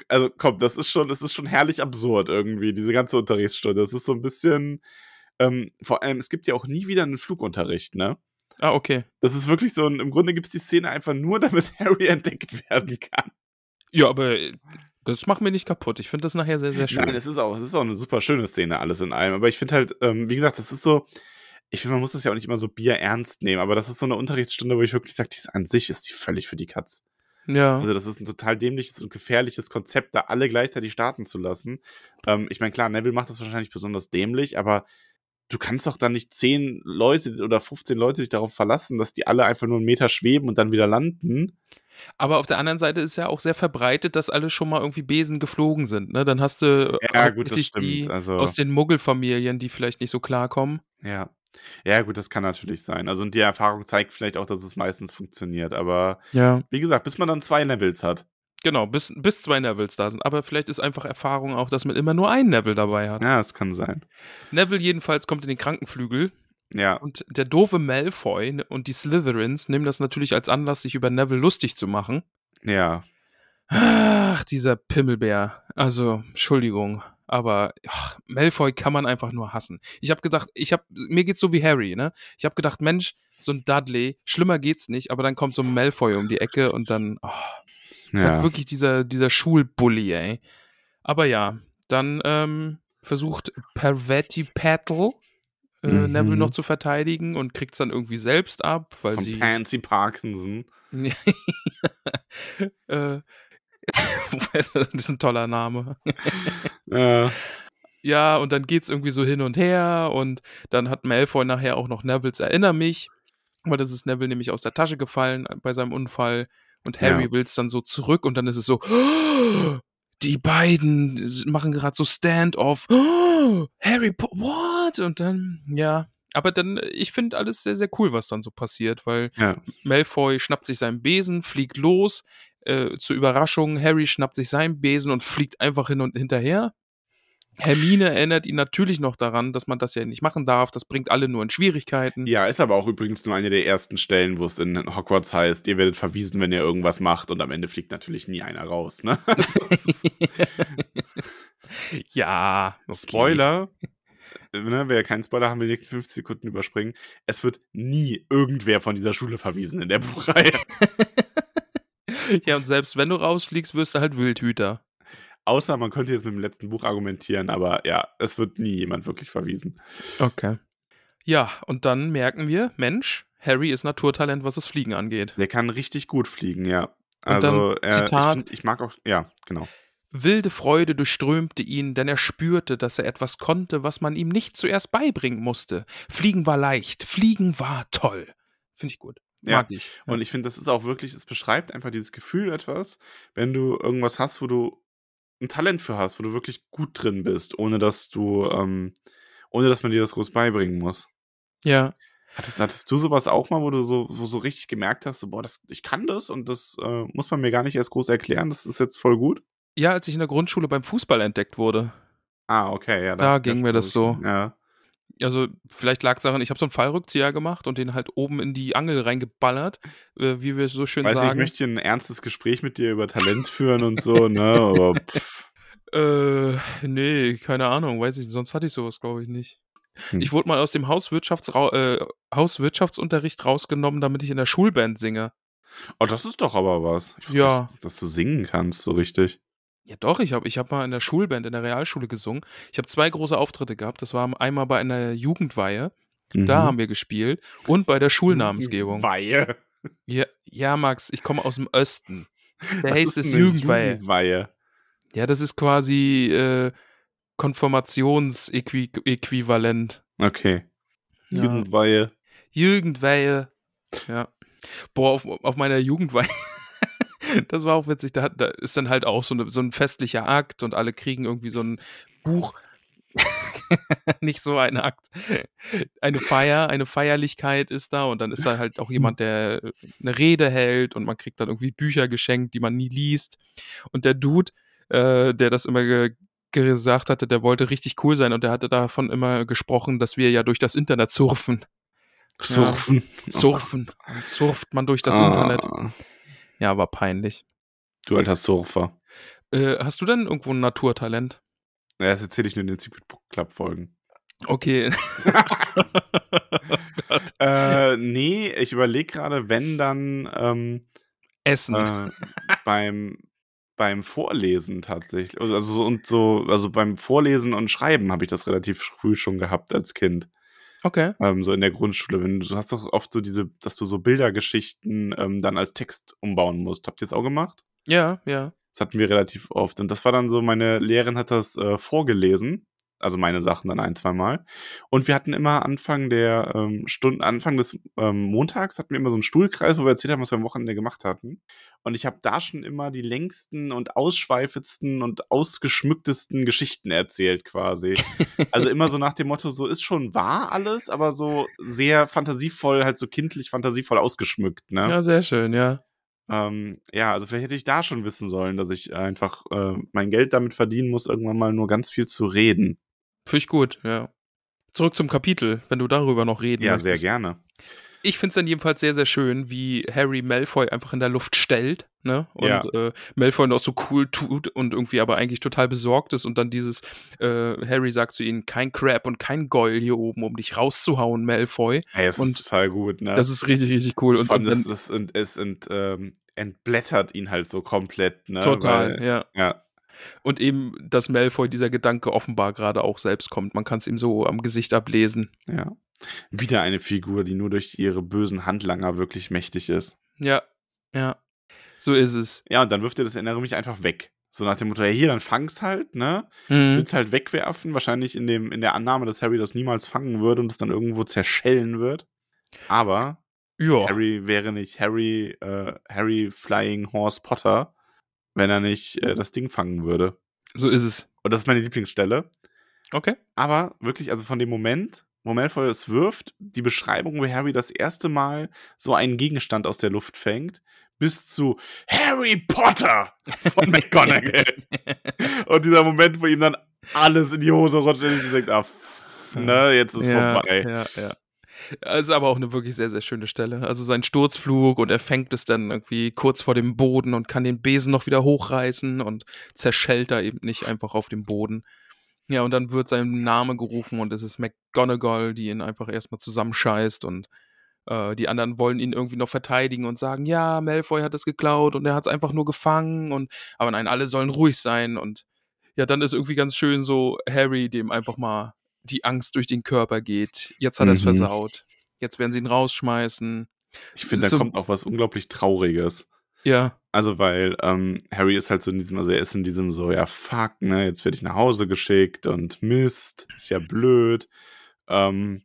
also komm, das ist schon, das ist schon herrlich absurd irgendwie, diese ganze Unterrichtsstunde. Das ist so ein bisschen, ähm, vor allem, es gibt ja auch nie wieder einen Flugunterricht, ne? Ah, okay. Das ist wirklich so, ein, im Grunde gibt es die Szene einfach nur, damit Harry entdeckt werden kann. Ja, aber äh, das macht mir nicht kaputt. Ich finde das nachher sehr, sehr schön. Nein, es ist auch, es ist auch eine super schöne Szene, alles in allem. Aber ich finde halt, ähm, wie gesagt, das ist so, ich finde, man muss das ja auch nicht immer so Bier ernst nehmen, aber das ist so eine Unterrichtsstunde, wo ich wirklich sage, die ist an sich ist die völlig für die Katz. ja. Also, das ist ein total dämliches und gefährliches Konzept, da alle gleichzeitig starten zu lassen. Ähm, ich meine, klar, Neville macht das wahrscheinlich besonders dämlich, aber du kannst doch dann nicht 10 Leute oder 15 Leute dich darauf verlassen, dass die alle einfach nur einen Meter schweben und dann wieder landen. Aber auf der anderen Seite ist ja auch sehr verbreitet, dass alle schon mal irgendwie Besen geflogen sind. Ne? Dann hast du Ja, auch gut, das stimmt. die Also, aus den Muggelfamilien, die vielleicht nicht so klarkommen. ja. Ja, gut, das kann natürlich sein. Also, und die Erfahrung zeigt vielleicht auch, dass es meistens funktioniert. Aber Ja. wie gesagt, bis man dann zwei Levels hat. Genau, bis, bis zwei Nevils da sind. Aber vielleicht ist einfach Erfahrung auch, dass man immer nur einen Neville dabei hat. Ja, das kann sein. Neville jedenfalls kommt in den Krankenflügel Ja, und der doofe Malfoy und die Slytherins nehmen das natürlich als Anlass, sich über Neville lustig zu machen. ja. Ach, dieser Pimmelbär. Also, Entschuldigung, aber ach, Malfoy kann man einfach nur hassen. Ich habe gedacht, ich habe mir geht's so wie Harry, ne? Ich habe gedacht, Mensch, so ein Dudley, schlimmer geht's nicht, aber dann kommt so ein Malfoy um die Ecke und dann oh, ist halt ja. wirklich dieser dieser Schulbully, ey. Aber ja, dann ähm, versucht Pervetti Paddle äh, Mhm. Neville noch zu verteidigen und kriegt's dann irgendwie selbst ab, weil Von sie Pansy Parkinson. äh, das ist ein toller Name. Äh, Ja, und dann geht's irgendwie so hin und her und dann hat Malfoy nachher auch noch Nevils Erinner mich, weil das ist Neville nämlich aus der Tasche gefallen bei seinem Unfall und Harry Ja. will's dann so zurück und dann ist es so, "Oh, die beiden machen gerade so Stand-off. Oh, Harry what? Und dann, ja. Aber dann, ich finde alles sehr, sehr cool, was dann so passiert, weil Ja. Malfoy schnappt sich seinen Besen, fliegt los. Äh, zur Überraschung, Harry schnappt sich seinen Besen und fliegt einfach hin und hinterher. Hermine erinnert ihn natürlich noch daran, dass man das ja nicht machen darf. Das bringt alle nur in Schwierigkeiten. Ja, ist aber auch übrigens nur eine der ersten Stellen, wo es in Hogwarts heißt, ihr werdet verwiesen, wenn ihr irgendwas macht und am Ende fliegt natürlich nie einer raus. Ne? Also, ja. okay. Spoiler. Ne, wer keinen Spoiler haben will, die nächsten 50 Sekunden überspringen. Es wird nie irgendwer von dieser Schule verwiesen in der Buchreihe. Ja, und selbst wenn du rausfliegst, wirst du halt Wildhüter. Außer man könnte jetzt mit dem letzten Buch argumentieren, aber ja, es wird nie jemand wirklich verwiesen. Okay. Ja, und dann merken wir, Mensch, Harry ist Naturtalent, was das Fliegen angeht. Der kann richtig gut fliegen, ja. Und Also, dann er, Zitat. Ich, find, ich mag auch, ja, genau. Wilde Freude durchströmte ihn, denn er spürte, dass er etwas konnte, was man ihm nicht zuerst beibringen musste. Fliegen war leicht, Fliegen war toll. Finde ich gut. Ja, Mag ich. Ja. Und ich finde, das ist auch wirklich, es beschreibt einfach dieses Gefühl etwas, wenn du irgendwas hast, wo du ein Talent für hast, wo du wirklich gut drin bist, ohne dass du, ähm, ohne dass man dir das groß beibringen muss. ja. Hattest, hattest du sowas auch mal, wo du so, wo so richtig gemerkt hast, so, boah, das, ich kann das und das äh, muss man mir gar nicht erst groß erklären, das ist jetzt voll gut? Ja, als ich in der Grundschule beim Fußball entdeckt wurde. Ah, okay, ja. Da ja, ging mir das so. Ja. Also, vielleicht lag es daran, ich habe so einen Fallrückzieher gemacht und den halt oben in die Angel reingeballert, äh, wie wir so schön Weiß nicht, ich sagen. möchte ein ernstes Gespräch mit dir über Talent führen und so, ne? Aber pff, Äh, nee, keine Ahnung, weiß ich, sonst hatte ich sowas, glaube ich, nicht. Hm. Ich wurde mal aus dem Hauswirtschaftsra äh, Hauswirtschaftsunterricht rausgenommen, damit ich in der Schulband singe. oh, das ist doch aber was. Ich wusste Ja. nicht, dass du singen kannst, so richtig. Ja, doch, ich habe ich hab mal in der Schulband, in der Realschule gesungen. Ich habe zwei große Auftritte gehabt. Das war einmal bei einer Jugendweihe, da Mhm. haben wir gespielt, und bei der Schulnamensgebung. Weihe. Ja, ja Max, ich komme aus dem Osten. Der heißt ist es Jugendweihe. Jugendweihe. Ja, das ist quasi äh, Konfirmationsäquivalent. Okay. Ja. Jugendweihe. Jugendweihe. Ja. Boah, auf, auf meiner Jugendweihe. Das war auch witzig. Da, da ist dann halt auch so, eine, so ein festlicher Akt und alle kriegen irgendwie so ein Buch. Nicht so ein Akt. Eine Feier, eine Feierlichkeit ist da und dann ist da halt auch jemand, der eine Rede hält und man kriegt dann irgendwie Bücher geschenkt, die man nie liest. Und der Dude, äh, der das immer ge gesagt hatte, der wollte richtig cool sein und der hatte davon immer gesprochen, dass wir ja durch das Internet surfen. Surfen. Surfen. Dann surft man durch das Ah, Internet. Ja, war peinlich. Du alter Surfer. Äh, hast du denn irgendwo ein Naturtalent? Ja, das erzähle ich nur in den Secret Book Club Folgen. Okay. oh Gott. äh, nee, ich überlege gerade, wenn dann ähm, Essen. äh, beim, beim Vorlesen tatsächlich. Also so und so, also beim Vorlesen und Schreiben habe ich das relativ früh schon gehabt als Kind. Okay. Ähm, so in der Grundschule. Wenn du, hast doch oft so diese, dass du so Bildergeschichten ähm, dann als Text umbauen musst. Habt ihr das auch gemacht? Ja, ja. Das hatten wir relativ oft. Und das war dann so, meine Lehrerin hat das äh, vorgelesen. Also meine Sachen dann ein, zwei Mal. Und wir hatten immer Anfang der ähm, Stunden, Anfang des ähm, Montags hatten wir immer so einen Stuhlkreis, wo wir erzählt haben, was wir am Wochenende gemacht hatten. Und ich habe da schon immer die längsten und ausschweifendsten und ausgeschmücktesten Geschichten erzählt, quasi. also immer so nach dem Motto, so ist schon wahr alles, aber so sehr fantasievoll, halt so kindlich fantasievoll ausgeschmückt, ne? Ja, sehr schön, ja. Ähm, ja, also vielleicht hätte ich da schon wissen sollen, dass ich einfach äh, mein Geld damit verdienen muss, irgendwann mal nur ganz viel zu reden. Finde ich gut, ja. Zurück zum Kapitel, wenn du darüber noch reden Ja, möchtest. sehr gerne. Ich finde es dann jedenfalls sehr, sehr schön, wie Harry Malfoy einfach in der Luft stellt, ne? Und Ja. äh, Malfoy noch so cool tut und irgendwie aber eigentlich total besorgt ist und dann dieses, äh, Harry sagt zu ihnen, kein Crab und kein Goyle hier oben, um dich rauszuhauen, Malfoy. Hey, es Und ist total gut, ne? Das ist richtig, richtig cool. Und, Vor allem, und das, dann, das ent, es ent, ähm, entblättert ihn halt so komplett, ne? total, Weil, ja. ja. Und eben, dass Malfoy dieser Gedanke offenbar gerade auch selbst kommt. Man kann es ihm so am Gesicht ablesen. Ja. Wieder eine Figur, die nur durch ihre bösen Handlanger wirklich mächtig ist. Ja, ja. So ist es. Ja, und dann wirft er das Erinnere mich einfach weg. So nach dem Motto, ja, hier, dann fang's halt, ne? Mhm. Will's halt wegwerfen, wahrscheinlich in, dem, in der Annahme, dass Harry das niemals fangen würde und es dann irgendwo zerschellen wird. Aber Ja. Harry wäre nicht Harry, äh, Harry Flying Horse Potter, wenn er nicht äh, das Ding fangen würde. So ist es. Und das ist meine Lieblingsstelle. Okay. Aber wirklich, also von dem Moment, wo Malfoy es wirft, die Beschreibung, wo Harry das erste Mal so einen Gegenstand aus der Luft fängt, bis zu Harry Potter von McGonagall. und dieser Moment, wo ihm dann alles in die Hose rutscht und ich denke, ah, ne, jetzt ist ja, vorbei. Ja, ja. Es ist aber auch eine wirklich sehr, sehr schöne Stelle. Also sein Sturzflug und er fängt es dann irgendwie kurz vor dem Boden und kann den Besen noch wieder hochreißen und zerschellt da eben nicht einfach auf dem Boden. Ja, und dann wird sein Name gerufen und es ist McGonagall, die ihn einfach erstmal zusammenscheißt und äh, die anderen wollen ihn irgendwie noch verteidigen und sagen, ja, Malfoy hat es geklaut und er hat es einfach nur gefangen und aber nein, alle sollen ruhig sein und ja, dann ist irgendwie ganz schön so Harry, dem einfach mal die Angst durch den Körper geht. Jetzt hat er es Mhm. versaut. Jetzt werden sie ihn rausschmeißen. Ich finde, da So- kommt auch was unglaublich Trauriges. Ja, Also, weil ähm, Harry ist halt so in diesem, also er ist in diesem so, ja, fuck, ne, jetzt werde ich nach Hause geschickt und Mist, ist ja blöd. Ähm,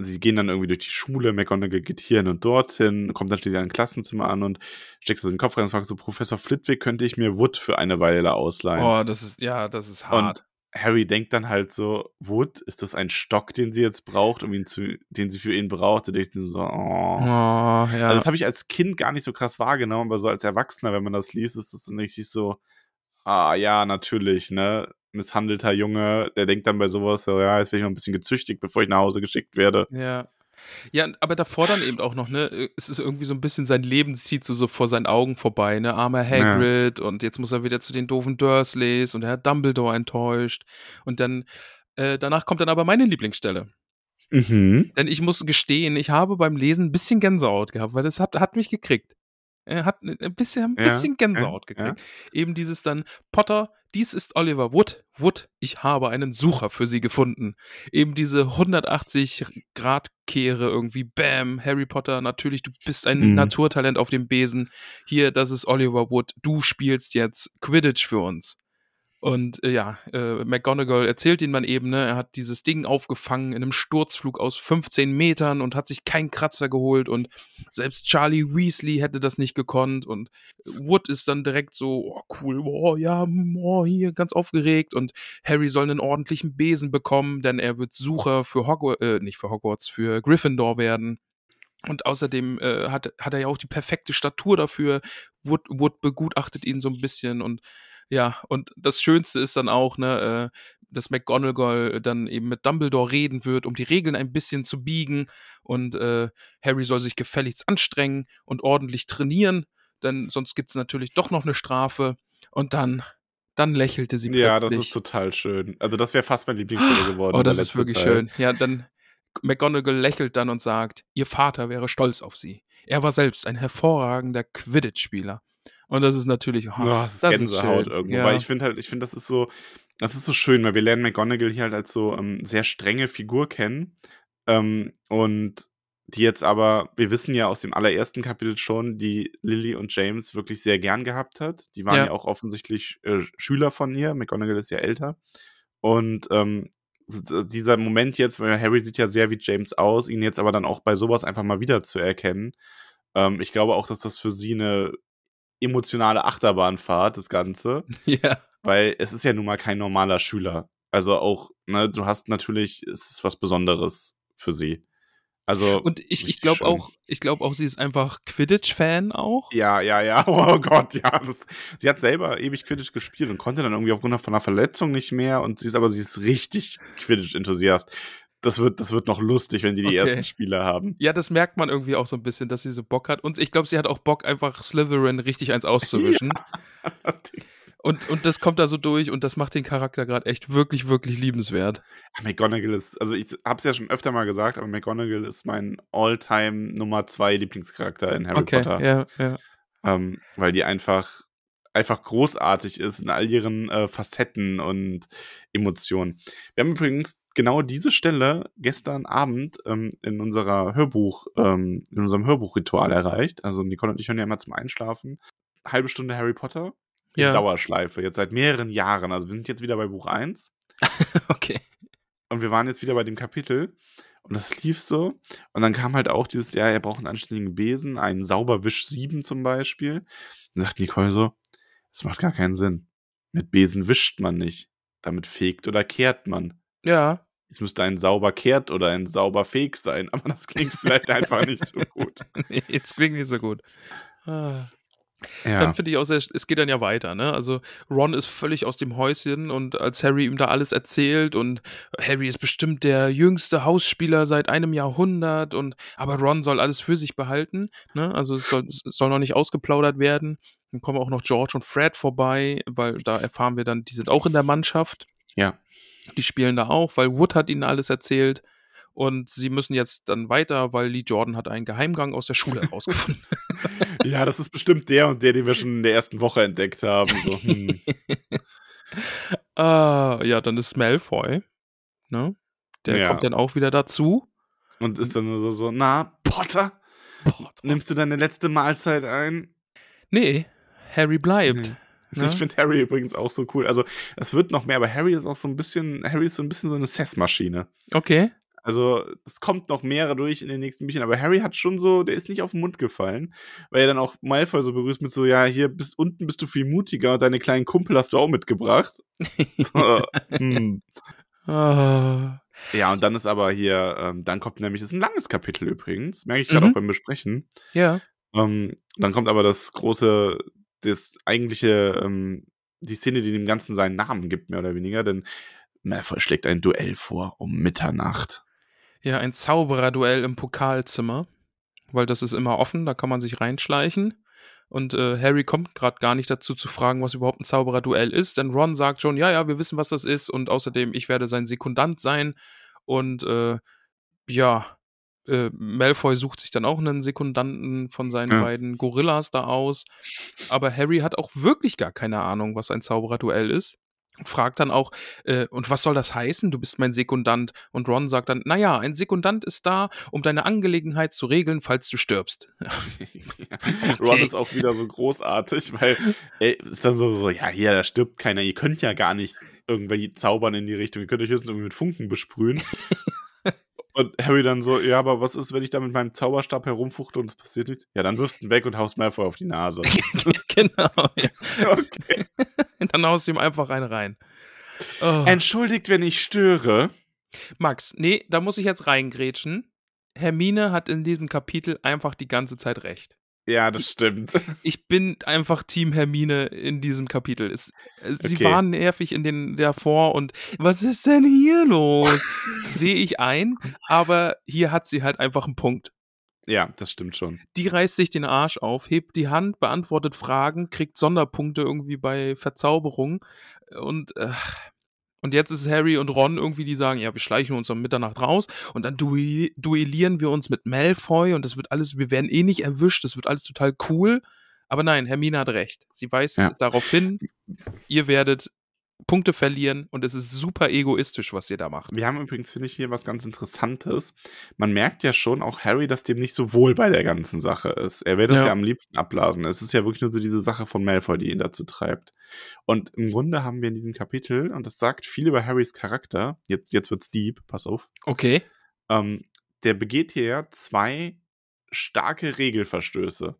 sie gehen dann irgendwie durch die Schule, McGonagall geht hierhin und dorthin, kommt dann schließlich ein Klassenzimmer an und steckt so den Kopf rein und fragt so, Professor Flitwick, könnte ich mir Wood für eine Weile ausleihen? oh, das ist, ja, das ist hart. Und Harry denkt dann halt so, Wood, ist das ein Stock, den sie jetzt braucht, um ihn zu, den sie für ihn braucht? Und ich so, oh. oh, ja. Also das habe ich als Kind gar nicht so krass wahrgenommen, aber so als Erwachsener, wenn man das liest, ist das dann richtig so, ah ja, natürlich, ne? Misshandelter Junge, der denkt dann bei sowas, so, ja, jetzt werde ich noch ein bisschen gezüchtigt, bevor ich nach Hause geschickt werde. Ja. Ja, aber davor dann eben auch noch, ne, es ist irgendwie so ein bisschen sein Leben zieht so, so vor seinen Augen vorbei, ne, armer Hagrid und jetzt muss er wieder zu den doofen Dursleys und er hat Dumbledore enttäuscht und dann, äh, danach kommt dann aber meine Lieblingsstelle. Mhm. Denn ich muss gestehen, ich habe beim Lesen ein bisschen Gänsehaut gehabt, weil das hat, hat mich gekriegt. Er hat ein bisschen, ein Ja, bisschen Gänsehaut ja, gekriegt. Eben dieses dann, Potter, dies ist Oliver Wood. Wood, ich habe einen Sucher für Sie gefunden. Eben diese 180 Grad Kehre irgendwie, bam, Harry Potter, natürlich, du bist ein Mhm. Naturtalent auf dem Besen. Hier, das ist Oliver Wood. Du spielst jetzt Quidditch für uns. Und äh, ja, äh, McGonagall erzählt ihn dann eben, ne, er hat dieses Ding aufgefangen in einem Sturzflug aus 15 Metern und hat sich keinen Kratzer geholt und selbst Charlie Weasley hätte das nicht gekonnt und Wood ist dann direkt so, oh cool, oh ja, oh, hier ganz aufgeregt und Harry soll einen ordentlichen Besen bekommen, denn er wird Sucher für Hogwarts, äh, nicht für Hogwarts, für Gryffindor werden. Und außerdem äh, hat, hat er ja auch die perfekte Statur dafür. Wood, Wood begutachtet ihn so ein bisschen und ja, und das Schönste ist dann auch, ne, äh, dass McGonagall dann eben mit Dumbledore reden wird, um die Regeln ein bisschen zu biegen. Und äh, Harry soll sich gefälligst anstrengen und ordentlich trainieren, denn sonst gibt es natürlich doch noch eine Strafe. Und dann, dann lächelte sie Ja, das plötzlich. ist total schön. Also das wäre fast mein Lieblingsstelle geworden. Oh, das ist wirklich Teil. schön. Ja, dann McGonagall lächelt dann und sagt, ihr Vater wäre stolz auf sie. Er war selbst ein hervorragender Quidditch-Spieler. Und das ist natürlich, oh, Oh, das ist Gänsehaut schön. irgendwo. Ja. Weil ich finde halt, ich finde, das ist so, das ist so schön, weil wir lernen McGonagall hier halt als so ähm, sehr strenge Figur kennen. Ähm, und die jetzt aber, wir wissen ja aus dem allerersten Kapitel schon, die Lily und James wirklich sehr gern gehabt hat. Die waren Ja. ja, auch offensichtlich äh, Schüler von ihr. McGonagall ist ja älter. Und ähm, dieser Moment jetzt, weil Harry sieht ja sehr wie James aus, ihn jetzt aber dann auch bei sowas einfach mal wieder zu erkennen. Ähm, ich glaube auch, dass das für sie eine emotionale Achterbahnfahrt, das Ganze. ja. Weil es ist ja nun mal kein normaler Schüler. Also auch, ne, du hast natürlich, es ist was Besonderes für sie. Also. Und ich, ich glaube auch, ich glaube auch, sie ist einfach Quidditch-Fan auch. Ja, ja, ja. Oh Gott, ja. Das, sie hat selber ewig Quidditch gespielt und konnte dann irgendwie aufgrund von einer Verletzung nicht mehr. Und sie ist aber, sie ist richtig Quidditch-Enthusiast. Das wird, das wird noch lustig, wenn die die Okay. ersten Spiele haben. Ja, das merkt man irgendwie auch so ein bisschen, dass sie so Bock hat. Und ich glaube, sie hat auch Bock, einfach Slytherin richtig eins auszuwischen. Und, und das kommt da so durch und das macht den Charakter gerade echt wirklich, wirklich liebenswert. McGonagall ist, also ich hab's ja schon öfter mal gesagt, aber McGonagall ist mein All-Time Nummer zwei Lieblingscharakter in Harry okay, Potter. ja, ja. ähm, weil die einfach einfach großartig ist in all ihren äh, Facetten und Emotionen. Wir haben übrigens genau diese Stelle gestern Abend ähm, in unserer Hörbuch ähm, in unserem Hörbuchritual erreicht. Also Nicole und ich hören ja immer zum Einschlafen halbe Stunde Harry Potter in Ja. Dauerschleife jetzt seit mehreren Jahren. Also wir sind jetzt wieder bei Buch 1 Okay. und wir waren jetzt wieder bei dem Kapitel und das lief so. Und dann kam halt auch dieses, ja, er braucht einen anständigen Besen, einen Sauberwisch 7 zum Beispiel. Dann sagt Nicole so, Das macht gar keinen Sinn. Mit Besen wischt man nicht. Damit fegt oder kehrt man. Ja. Es müsste ein sauber kehrt oder ein sauber feg sein, aber das klingt vielleicht einfach nicht so gut. nee, jetzt klingt nicht so gut. Ah. Ja. Dann finde ich auch sehr, es geht dann ja weiter, ne? Also Ron ist völlig aus dem Häuschen und als Harry ihm da alles erzählt und Harry ist bestimmt der jüngste Hausspieler seit einem Jahrhundert und aber Ron soll alles für sich behalten, ne? Also es soll, es soll noch nicht ausgeplaudert werden. Dann kommen auch noch George und Fred vorbei, weil da erfahren wir dann, die sind auch in der Mannschaft. Ja. Die spielen da auch, weil Wood hat ihnen alles erzählt. Und sie müssen jetzt dann weiter, weil Lee Jordan hat einen Geheimgang aus der Schule herausgefunden. ja, das ist bestimmt der und der, den wir schon in der ersten Woche entdeckt haben. So, hm. Ah, ja, dann ist Malfoy. Ne? Der Ja. kommt dann auch wieder dazu. Und ist dann so, so, na, Potter, nimmst du deine letzte Mahlzeit ein? Nee, Harry bleibt. Nee. Ne? Ich finde Harry übrigens auch so cool. Also, es wird noch mehr, aber Harry ist auch so ein bisschen, Harry ist so ein bisschen so eine Sessmaschine. Okay. Also, es kommt noch mehrere durch in den nächsten Büchern, aber Harry hat schon so, der ist nicht auf den Mund gefallen, weil er dann auch Malfoy so begrüßt mit so, ja, hier bist, unten bist du viel mutiger und deine kleinen Kumpel hast du auch mitgebracht. so, hm. Ah, Ja, und dann ist aber hier, ähm, dann kommt nämlich, das ist ein langes Kapitel übrigens, merke ich gerade Mhm. auch beim Besprechen. ja. Ähm, dann kommt aber das große, das eigentliche, ähm, die Szene, die dem Ganzen seinen Namen gibt, mehr oder weniger, denn Malfoy schlägt ein Duell vor um Mitternacht. Ja, ein Zaubererduell im Pokalzimmer. Weil das ist immer offen, da kann man sich reinschleichen. Und äh, Harry kommt gerade gar nicht dazu zu fragen, was überhaupt ein Zaubererduell ist, denn Ron sagt schon, ja, ja, wir wissen, was das ist und außerdem, ich werde sein Sekundant sein und äh, ja, äh, Malfoy sucht sich dann auch einen Sekundanten von seinen Ja. beiden Gorillas da aus. Aber Harry hat auch wirklich gar keine Ahnung, was ein Zaubererduell ist. Fragt dann auch, äh, und was soll das heißen? Du bist mein Sekundant. Und Ron sagt dann, naja, ein Sekundant ist da, um deine Angelegenheit zu regeln, falls du stirbst. Ron Okay. ist auch wieder so großartig, weil er ist dann so, so, ja, hier, da stirbt keiner, ihr könnt ja gar nicht irgendwie zaubern in die Richtung, ihr könnt euch jetzt irgendwie mit Funken besprühen. Und Harry dann so, ja, aber was ist, wenn ich da mit meinem Zauberstab herumfuchte und es passiert nichts? Ja, dann wirfst du ihn weg und haust Malfoy auf die Nase. genau. Ja. okay. Dann haust du ihm einfach einen rein. Oh. Entschuldigt, wenn ich störe. Max, nee, da muss ich jetzt reingrätschen. Hermine hat in diesem Kapitel einfach die ganze Zeit recht. Ja, das stimmt. Ich bin einfach Team Hermine in diesem Kapitel. Es, sie Okay. waren nervig in den davor und was ist denn hier los? Sehe ich ein, aber hier hat sie halt einfach einen Punkt. Ja, das stimmt schon. Die reißt sich den Arsch auf, hebt die Hand, beantwortet Fragen, kriegt Sonderpunkte irgendwie bei Verzauberung und äh, und jetzt ist Harry und Ron irgendwie, die sagen, ja, wir schleichen uns um Mitternacht raus und dann duell duellieren wir uns mit Malfoy und das wird alles, wir werden eh nicht erwischt, das wird alles total cool. Aber nein, Hermine hat recht. Sie weist Ja. darauf hin, ihr werdet Punkte verlieren und es ist super egoistisch, was ihr da macht. Wir haben übrigens, finde ich, hier was ganz Interessantes. Man merkt ja schon auch Harry, dass dem nicht so wohl bei der ganzen Sache ist. Er will das Ja. ja. am liebsten abblasen. Es ist ja wirklich nur so diese Sache von Malfoy, die ihn dazu treibt. Und im Grunde haben wir in diesem Kapitel, und das sagt viel über Harrys Charakter, jetzt, jetzt wird's deep, pass auf, Okay. ähm, der begeht hier zwei starke Regelverstöße.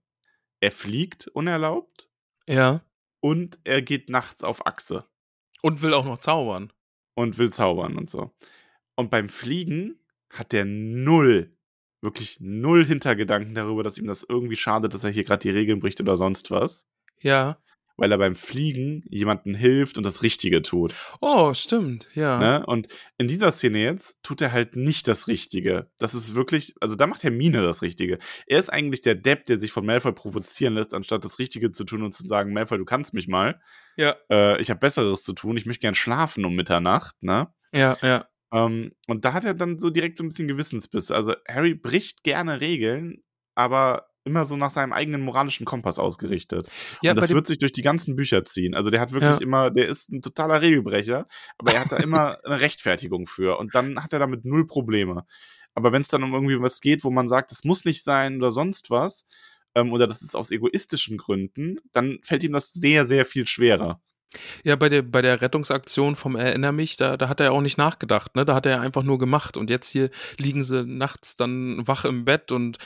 Er fliegt unerlaubt Ja. und er geht nachts auf Achse. Und will auch noch zaubern. und will zaubern und so. Und beim Fliegen hat der null, wirklich null Hintergedanken darüber, dass ihm das irgendwie schadet, dass er hier gerade die Regeln bricht oder sonst was. Ja. Weil er beim Fliegen jemandem hilft und das Richtige tut. Oh, stimmt. Ja. Ne? Und in dieser Szene jetzt tut er halt nicht das Richtige. Das ist wirklich, also da macht Hermine das Richtige. Er ist eigentlich der Depp, der sich von Malfoy provozieren lässt, anstatt das Richtige zu tun und zu sagen, Malfoy, du kannst mich mal. Ja. Äh, ich habe Besseres zu tun. Ich möchte gern schlafen um Mitternacht. Ne? Ja, ja. Ähm, und da hat er dann so direkt so ein bisschen Gewissensbiss. Also Harry bricht gerne Regeln, aber immer so nach seinem eigenen moralischen Kompass ausgerichtet. Ja, und das wird sich durch die ganzen Bücher ziehen. Also der hat wirklich Ja. immer, der ist ein totaler Regelbrecher, aber er hat da immer eine Rechtfertigung für. Und dann hat er damit null Probleme. Aber wenn es dann um irgendwie was geht, wo man sagt, das muss nicht sein oder sonst was, ähm, oder das ist aus egoistischen Gründen, dann fällt ihm das sehr, sehr viel schwerer. Ja, bei der, bei der Rettungsaktion vom Erinner mich, da, da hat er ja auch nicht nachgedacht, ne? Da hat er einfach nur gemacht. Und jetzt hier liegen sie nachts dann wach im Bett und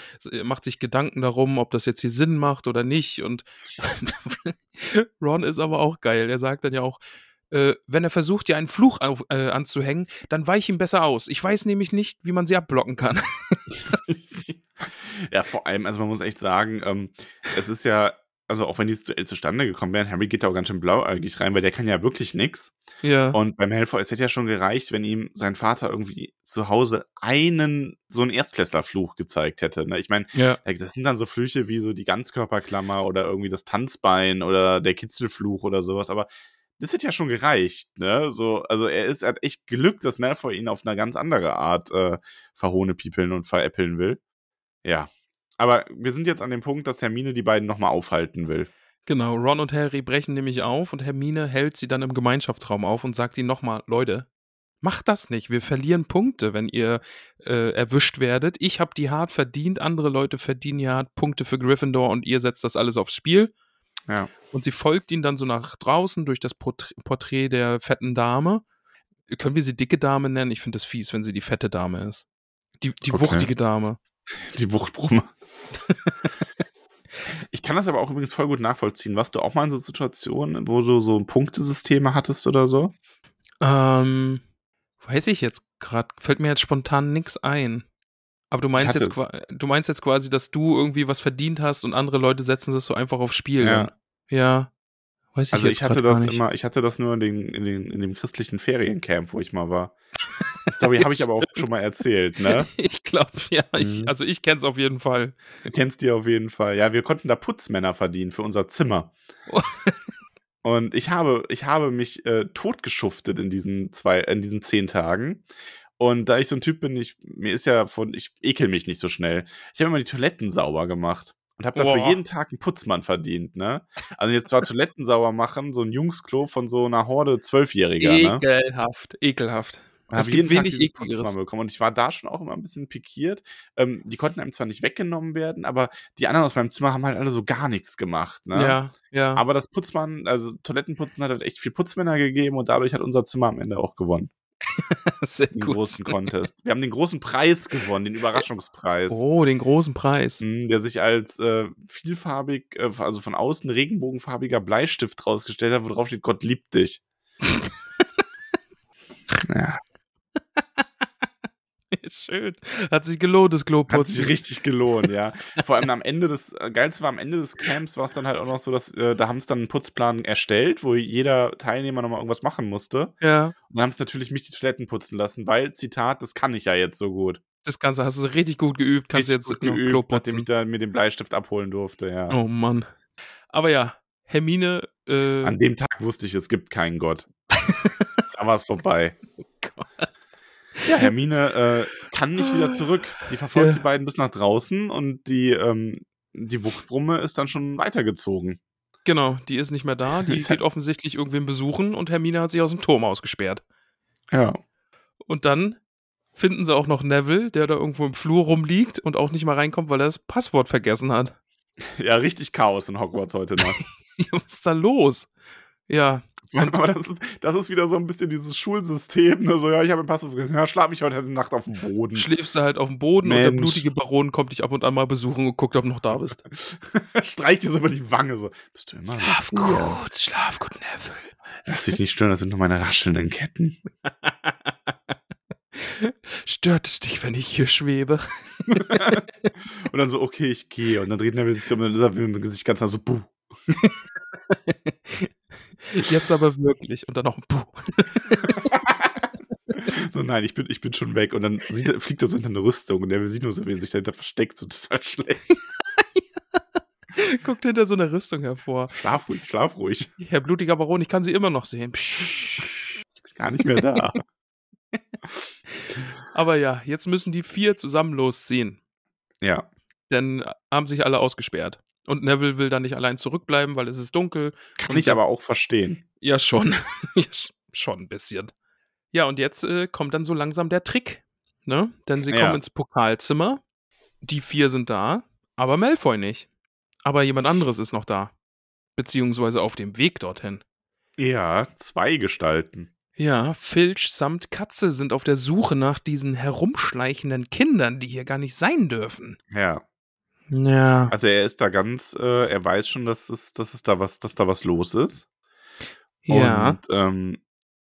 macht sich Gedanken darum, ob das jetzt hier Sinn macht oder nicht. Und Ron ist aber auch geil. Er sagt dann ja auch, äh, wenn er versucht, dir einen Fluch auf, äh, anzuhängen, dann weich ihm besser aus. Ich weiß nämlich nicht, wie man sie abblocken kann. ja, vor allem, also man muss echt sagen, ähm, es ist ja also auch wenn dieses Duell zustande gekommen wäre, Harry geht da auch ganz schön blauäugig rein, weil der kann ja wirklich nix. Ja. Und beim Malfoy, es hätte ja schon gereicht, wenn ihm sein Vater irgendwie zu Hause einen, so einen Erstklässlerfluch gezeigt hätte. Ne? Ich meine, ja. das sind dann so Flüche wie so die Ganzkörperklammer oder irgendwie das Tanzbein oder der Kitzelfluch oder sowas, aber das hätte ja schon gereicht, ne? So, also er ist er hat echt Glück, dass Malfoy ihn auf eine ganz andere Art äh, verhohnepiepeln und veräppeln will. Ja, aber wir sind jetzt an dem Punkt, dass Hermine die beiden nochmal aufhalten will. Genau, Ron und Harry brechen nämlich auf und Hermine hält sie dann im Gemeinschaftsraum auf und sagt ihnen nochmal, Leute, macht das nicht. Wir verlieren Punkte, wenn ihr äh, erwischt werdet. Ich habe die hart verdient, andere Leute verdienen ja hart Punkte für Gryffindor und ihr setzt das alles aufs Spiel. Ja. Und sie folgt ihnen dann so nach draußen durch das Porträt der fetten Dame. Können wir sie dicke Dame nennen? Ich finde das fies, wenn sie die fette Dame ist. Die, die okay. wuchtige Dame. Die Wuchtbrumme. ich kann das aber auch übrigens voll gut nachvollziehen. Warst du auch mal in so Situationen, wo du so Punktesysteme hattest oder so? Ähm, weiß ich jetzt gerade. Fällt mir jetzt spontan nichts ein. Aber du meinst jetzt, du meinst jetzt quasi, dass du irgendwie was verdient hast und andere Leute setzen das so einfach aufs Spiel. Ja. ja. Weiß ich also ich hatte das immer, ich hatte das nur in, den, in, den, in dem christlichen Feriencamp, wo ich mal war. Die Story habe ich aber auch schon mal erzählt, ne? Ich glaube, ja. Ich, mhm. also ich kenn's auf jeden Fall. Du kennst die auf jeden Fall. Ja, wir konnten da Putzmänner verdienen für unser Zimmer. Und ich habe, ich habe mich äh, totgeschuftet in diesen zwei, in diesen zehn Tagen. Und da ich so ein Typ bin, ich, mir ist ja von, ich ekel mich nicht so schnell. Ich habe immer die Toiletten sauber gemacht und habe dafür Boah. jeden Tag einen Putzmann verdient, ne? Also jetzt zwar Toiletten sauber machen, so ein Jungsklo von so einer Horde Zwölfjähriger, ne? Ekelhaft, ekelhaft. Und es gibt wenig Ekligeres. bekommen und ich war da schon auch immer ein bisschen pikiert. Ähm, die konnten einem zwar nicht weggenommen werden, aber die anderen aus meinem Zimmer haben halt alle so gar nichts gemacht. Ne? Ja, ja. Aber das Putzmann, also Toilettenputzen hat halt echt viel Putzmänner gegeben und dadurch hat unser Zimmer am Ende auch gewonnen. Sehr den gut. großen Contest. Wir haben den großen Preis gewonnen, den Überraschungspreis. Oh, den großen Preis. Mhm, der sich als äh, vielfarbig, äh, also von außen regenbogenfarbiger Bleistift rausgestellt hat, wo drauf steht, Gott liebt dich. ja. Schön. Hat sich gelohnt, das Kloputzen. Hat sich richtig gelohnt, ja. Vor allem am Ende des, äh, geilste war am Ende des Camps war es dann halt auch noch so, dass, äh, da haben es dann einen Putzplan erstellt, wo jeder Teilnehmer nochmal irgendwas machen musste. Ja. Und dann haben es natürlich mich die Toiletten putzen lassen, weil, Zitat, das kann ich ja jetzt so gut. Das Ganze hast du richtig gut geübt, kannst richtig jetzt geübt, nachdem ich da mir den Bleistift abholen durfte, ja. Oh Mann. Aber ja, Hermine. Äh An dem Tag wusste ich, es gibt keinen Gott. da war es vorbei. Oh Gott. Ja, Hermine äh, kann nicht wieder zurück. Die verfolgt ja. die beiden bis nach draußen und die, ähm, die Wuchtbrumme ist dann schon weitergezogen. Genau, die ist nicht mehr da. Die geht offensichtlich irgendwen besuchen und Hermine hat sich aus dem Turm ausgesperrt. Ja. Und dann finden sie auch noch Neville, der da irgendwo im Flur rumliegt und auch nicht mal reinkommt, weil er das Passwort vergessen hat. Ja, richtig Chaos in Hogwarts heute Nacht. Was ist da los? Ja, aber das ist, das ist wieder so ein bisschen dieses Schulsystem. Ne? So, ja, ich habe ein Passwort vergessen. Ja, schlafe ich heute Nacht auf dem Boden. Schläfst du halt auf dem Boden Mensch. und der blutige Baron kommt dich ab und an mal besuchen und guckt, ob du noch da bist. Streicht dir so über die Wange so. Bist du immer Schlaf gut, ja. schlaf gut, Neville. Lass dich nicht stören, das sind nur meine raschelnden Ketten. Stört es dich, wenn ich hier schwebe? und dann so, okay, ich gehe. Und dann dreht Neville sich um und dann ist er mit dem Gesicht ganz nah so, buh. Jetzt aber wirklich. Und dann noch ein Puh. so, nein, ich bin, ich bin schon weg. Und dann sieht, fliegt er so hinter eine Rüstung und der sieht nur so, wie er sich dahinter versteckt. So, das ist halt schlecht. Guckt hinter so einer Rüstung hervor. Schlaf ruhig, schlaf ruhig. Herr blutiger Baron, ich kann sie immer noch sehen. Ich bin gar nicht mehr da. Aber ja, jetzt müssen die vier zusammen losziehen. Ja. Denn haben sich alle ausgesperrt. Und Neville will da nicht allein zurückbleiben, weil es ist dunkel. Kann ich aber auch verstehen. Ja, schon. schon ein bisschen. Ja, und jetzt äh, kommt dann so langsam der Trick. Ne? Denn sie ja. kommen ins Pokalzimmer. Die vier sind da, aber Malfoy nicht. Aber jemand anderes ist noch da. Beziehungsweise auf dem Weg dorthin. Ja, zwei Gestalten. Ja, Filch samt Katze sind auf der Suche nach diesen herumschleichenden Kindern, die hier gar nicht sein dürfen. Ja. Ja. Also er ist da ganz, äh, er weiß schon, dass es, dass es da was, dass da was los ist. Ja. Und ähm,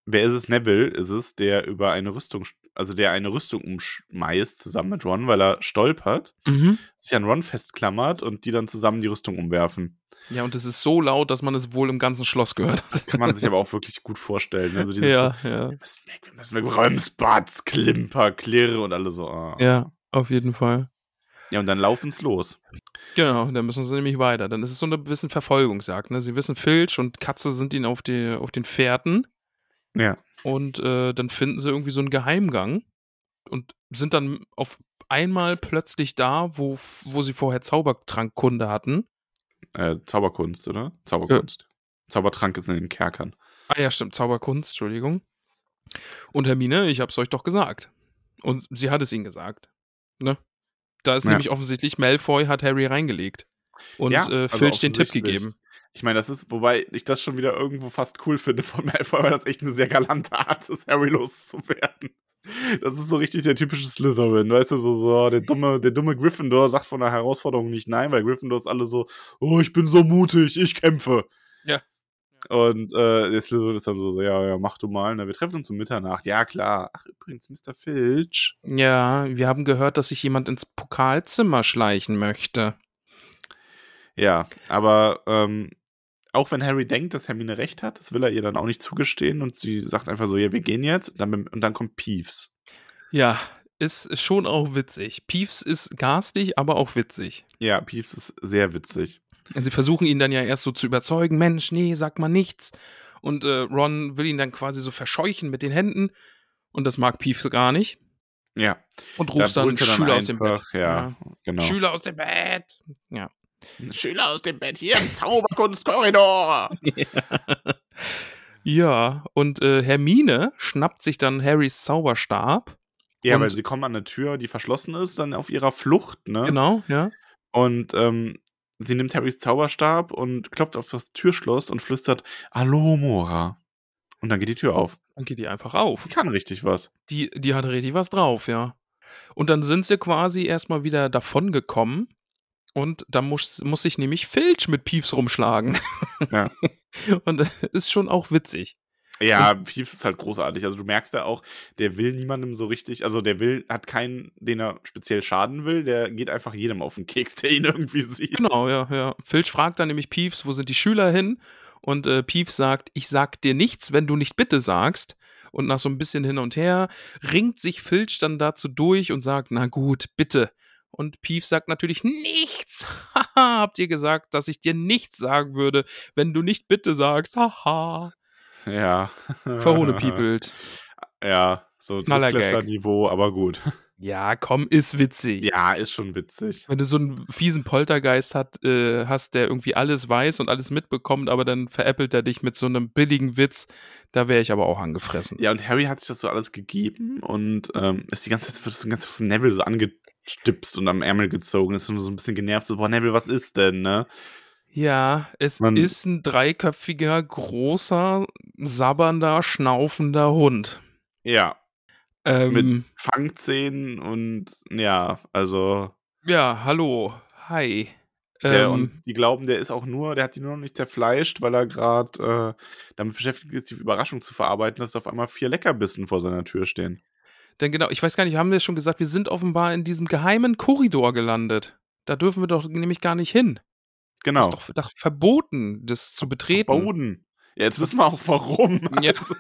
wer ist es? Neville ist es, der über eine Rüstung, also der eine Rüstung umschmeißt zusammen mit Ron, weil er stolpert, Mhm. sich an Ron festklammert und die dann zusammen die Rüstung umwerfen. Ja, und es ist so laut, dass man es wohl im ganzen Schloss gehört. Das kann man sich aber auch wirklich gut vorstellen. Also dieses ja, ja. wir müssen weg, wir müssen weg, Römsbatz, Klimper, Klirre und alle so. ah. Ja, auf jeden Fall. Ja, und dann laufen's los. Genau, dann müssen sie nämlich weiter. Dann ist es so eine bisschen Verfolgungsjagd. Ne? Sie wissen, Filch und Katze sind ihnen auf, die, auf den Pferden Ja. und äh, dann finden sie irgendwie so einen Geheimgang und sind dann auf einmal plötzlich da, wo, wo sie vorher Zaubertrankkunde hatten. Äh, Zauberkunst, oder? Zauberkunst. Zaubertrank ist in den Kerkern. Ah ja, stimmt, Zauberkunst, Entschuldigung. Und Hermine, ich hab's euch doch gesagt. Und sie hat es ihnen gesagt. Ne? Da ist Ja. nämlich offensichtlich, Malfoy hat Harry reingelegt. Und Ja, äh, also Filch den Tipp gegeben. Ich meine, das ist, wobei ich das schon wieder irgendwo fast cool finde von Malfoy, weil das echt eine sehr galante Art ist, Harry loszuwerden. Das ist so richtig der typische Slytherin, weißt du, so, so der dumme, der dumme Gryffindor sagt von der Herausforderung nicht nein, weil Gryffindor ist alle so, oh, ich bin so mutig, ich kämpfe. Ja. Und äh, Slytherin ist dann so, so, ja, ja, mach du mal, ne, wir treffen uns um Mitternacht. Ja, klar. Ach, übrigens, Mr. Filch. Ja, wir haben gehört, dass sich jemand ins Pokalzimmer schleichen möchte. Ja, aber ähm, auch wenn Harry denkt, dass Hermine recht hat, das will er ihr dann auch nicht zugestehen und sie sagt einfach so, ja, wir gehen jetzt und dann, und dann kommt Peeves. Ja, ist schon auch witzig. Peeves ist garstig, aber auch witzig. Ja, Peeves ist sehr witzig. Sie versuchen ihn dann ja erst so zu überzeugen, Mensch, nee, sag mal nichts. Und äh, Ron will ihn dann quasi so verscheuchen mit den Händen. Und das mag Peeves gar nicht. Ja, Und da ruft dann brüllt er Schüler aus dem Bett. einfach, Ja, genau. Schüler aus dem Bett. Ja. Schüler aus dem Bett hier im Zauberkunstkorridor. Ja, und äh, Hermine schnappt sich dann Harrys Zauberstab. ja, weil sie kommen an eine Tür, die verschlossen ist, dann auf ihrer Flucht, ne? Genau, ja. Und ähm, sie nimmt Harrys Zauberstab und klopft auf das Türschloss und flüstert, Hallo, Mora. Und dann geht die Tür auf. Dann geht die einfach auf. Die kann richtig was. Die, die hat richtig was drauf, ja. Und dann sind sie quasi erstmal wieder davon gekommen. Und da muss, muss sich nämlich Filch mit Peeves rumschlagen. Ja. Und das ist schon auch witzig. Ja, Peeves ist halt großartig. Also du merkst ja auch, der will niemandem so richtig, also der will, hat keinen, den er speziell schaden will, der geht einfach jedem auf den Keks, der ihn irgendwie sieht. Genau, ja, ja. Filch fragt dann nämlich Peeves, wo sind die Schüler hin? Und äh, Peeves sagt, ich sag dir nichts, wenn du nicht bitte sagst. Und nach so ein bisschen hin und her ringt sich Filch dann dazu durch und sagt, na gut, bitte. Und Peeves sagt natürlich nichts. Haha, habt ihr gesagt, dass ich dir nichts sagen würde, wenn du nicht bitte sagst? Haha. Ja. Verhohnepiepelt. Ja, so Niveau, aber gut. Ja, komm, ist witzig. Ja, ist schon witzig. Wenn du so einen fiesen Poltergeist hat, äh, hast, der irgendwie alles weiß und alles mitbekommt, aber dann veräppelt er dich mit so einem billigen Witz, da wäre ich aber auch angefressen. Ja, und Harry hat sich das so alles gegeben und ähm, ist die ganze Zeit, wird so ganz von Neville so angestipst und am Ärmel gezogen, ist so ein bisschen genervt, so, boah, Neville, was ist denn, ne? Ja, es Man- ist ein dreiköpfiger, großer, sabbernder, schnaufender Hund. Ja, Ähm, mit Fangzähnen und ja, also ja, hallo, hi. der Ähm, und die glauben, der ist auch nur, der hat die nur noch nicht zerfleischt, weil er gerade äh, damit beschäftigt ist, die Überraschung zu verarbeiten, dass auf einmal vier Leckerbissen vor seiner Tür stehen. denn genau, ich weiß gar nicht, haben wir es schon gesagt, wir sind offenbar in diesem geheimen Korridor gelandet. Da dürfen wir doch nämlich gar nicht hin. Genau. Ist doch, doch verboten, das zu betreten. Boden. Ja, jetzt wissen wir auch warum. Ja. Also,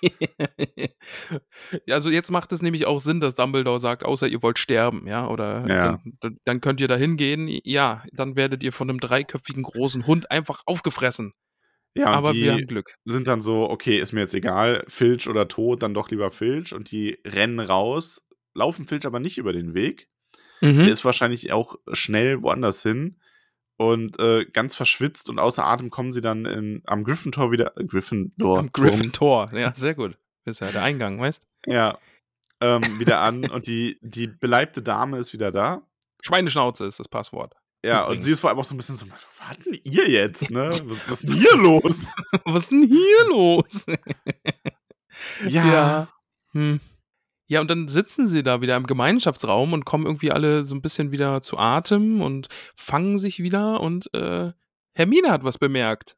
also jetzt macht es nämlich auch Sinn, dass Dumbledore sagt, außer ihr wollt sterben, ja, oder Ja. Dann, dann, könnt ihr da hingehen, ja, dann werdet ihr von einem dreiköpfigen großen Hund einfach aufgefressen. ja, Aber wir haben Glück. sind dann so, okay, ist mir jetzt egal, Filch oder Tod, dann doch lieber Filch. Und die rennen raus, laufen Filch aber nicht über den Weg. Der Mhm. ist wahrscheinlich auch schnell woanders hin. Und äh, ganz verschwitzt und außer Atem kommen sie dann in, am Gryffindor wieder. Äh, Gryffindor. Am Gryffindor, ja, sehr gut. Ist ja der Eingang, weißt Ja. Ähm, wieder an und die, die beleibte Dame ist wieder da. Schweineschnauze ist das Passwort. Ja, Übrigens. und sie ist vor allem auch so ein bisschen so, was hatten ihr jetzt, ne? Was, was ist denn hier los? Was ist denn hier los? Ja. Hm. Ja, und dann sitzen sie da wieder im Gemeinschaftsraum und kommen irgendwie alle so ein bisschen wieder zu Atem und fangen sich wieder und äh, Hermine hat was bemerkt.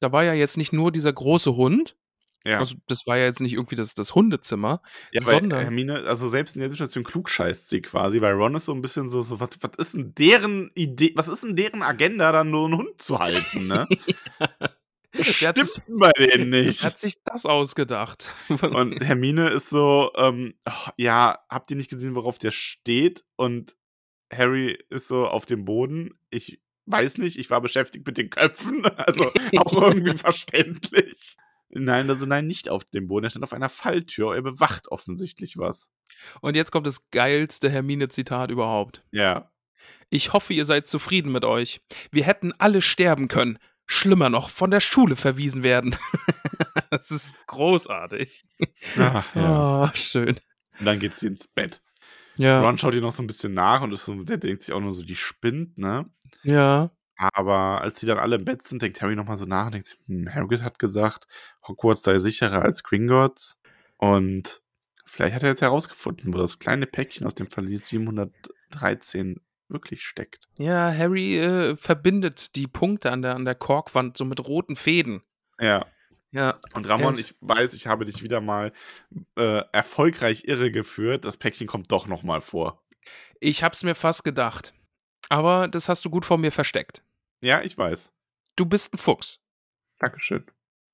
Da war ja jetzt nicht nur dieser große Hund, Ja, also das war ja jetzt nicht irgendwie das, das Hundezimmer, ja weil sondern Hermine, also selbst in der Situation klug scheißt sie quasi, weil Ron ist so ein bisschen so, so was, was ist denn deren Idee, was ist denn deren Agenda, dann nur einen Hund zu halten, ne? Hat Stimmt sich- bei denen nicht. hat sich das ausgedacht. Und Hermine ist so, ähm, ach, ja, habt ihr nicht gesehen, worauf der steht? Und Harry ist so auf dem Boden. Ich weiß nicht, ich war beschäftigt mit den Köpfen. Also auch irgendwie verständlich. Nein, also nein, nicht auf dem Boden. Er stand auf einer Falltür. Er bewacht offensichtlich was. Und jetzt kommt das geilste Hermine-Zitat überhaupt. Ja. Ich hoffe, ihr seid zufrieden mit euch. Wir hätten alle sterben können. Schlimmer noch, von der Schule verwiesen werden. das ist großartig. Ach, ja. Ah, schön. Und dann geht sie ins Bett. Ja. Ron schaut ihr noch so ein bisschen nach und ist so, der denkt sich auch nur so, die spinnt, ne? Ja. Aber als sie dann alle im Bett sind, denkt Harry nochmal so nach und denkt sich, hm, Hagrid hat gesagt, Hogwarts sei sicherer als Gringotts. Und vielleicht hat er jetzt herausgefunden, wo das kleine Päckchen aus dem Verlies 713 wirklich steckt. Ja, Harry äh, verbindet die Punkte an der, an der Korkwand so mit roten Fäden. Ja. Ja. Und Ramon, ich weiß, ich habe dich wieder mal äh, erfolgreich irregeführt. Das Päckchen kommt doch nochmal vor. Ich hab's mir fast gedacht. Aber das hast du gut vor mir versteckt. Ja, ich weiß. Du bist ein Fuchs. Dankeschön.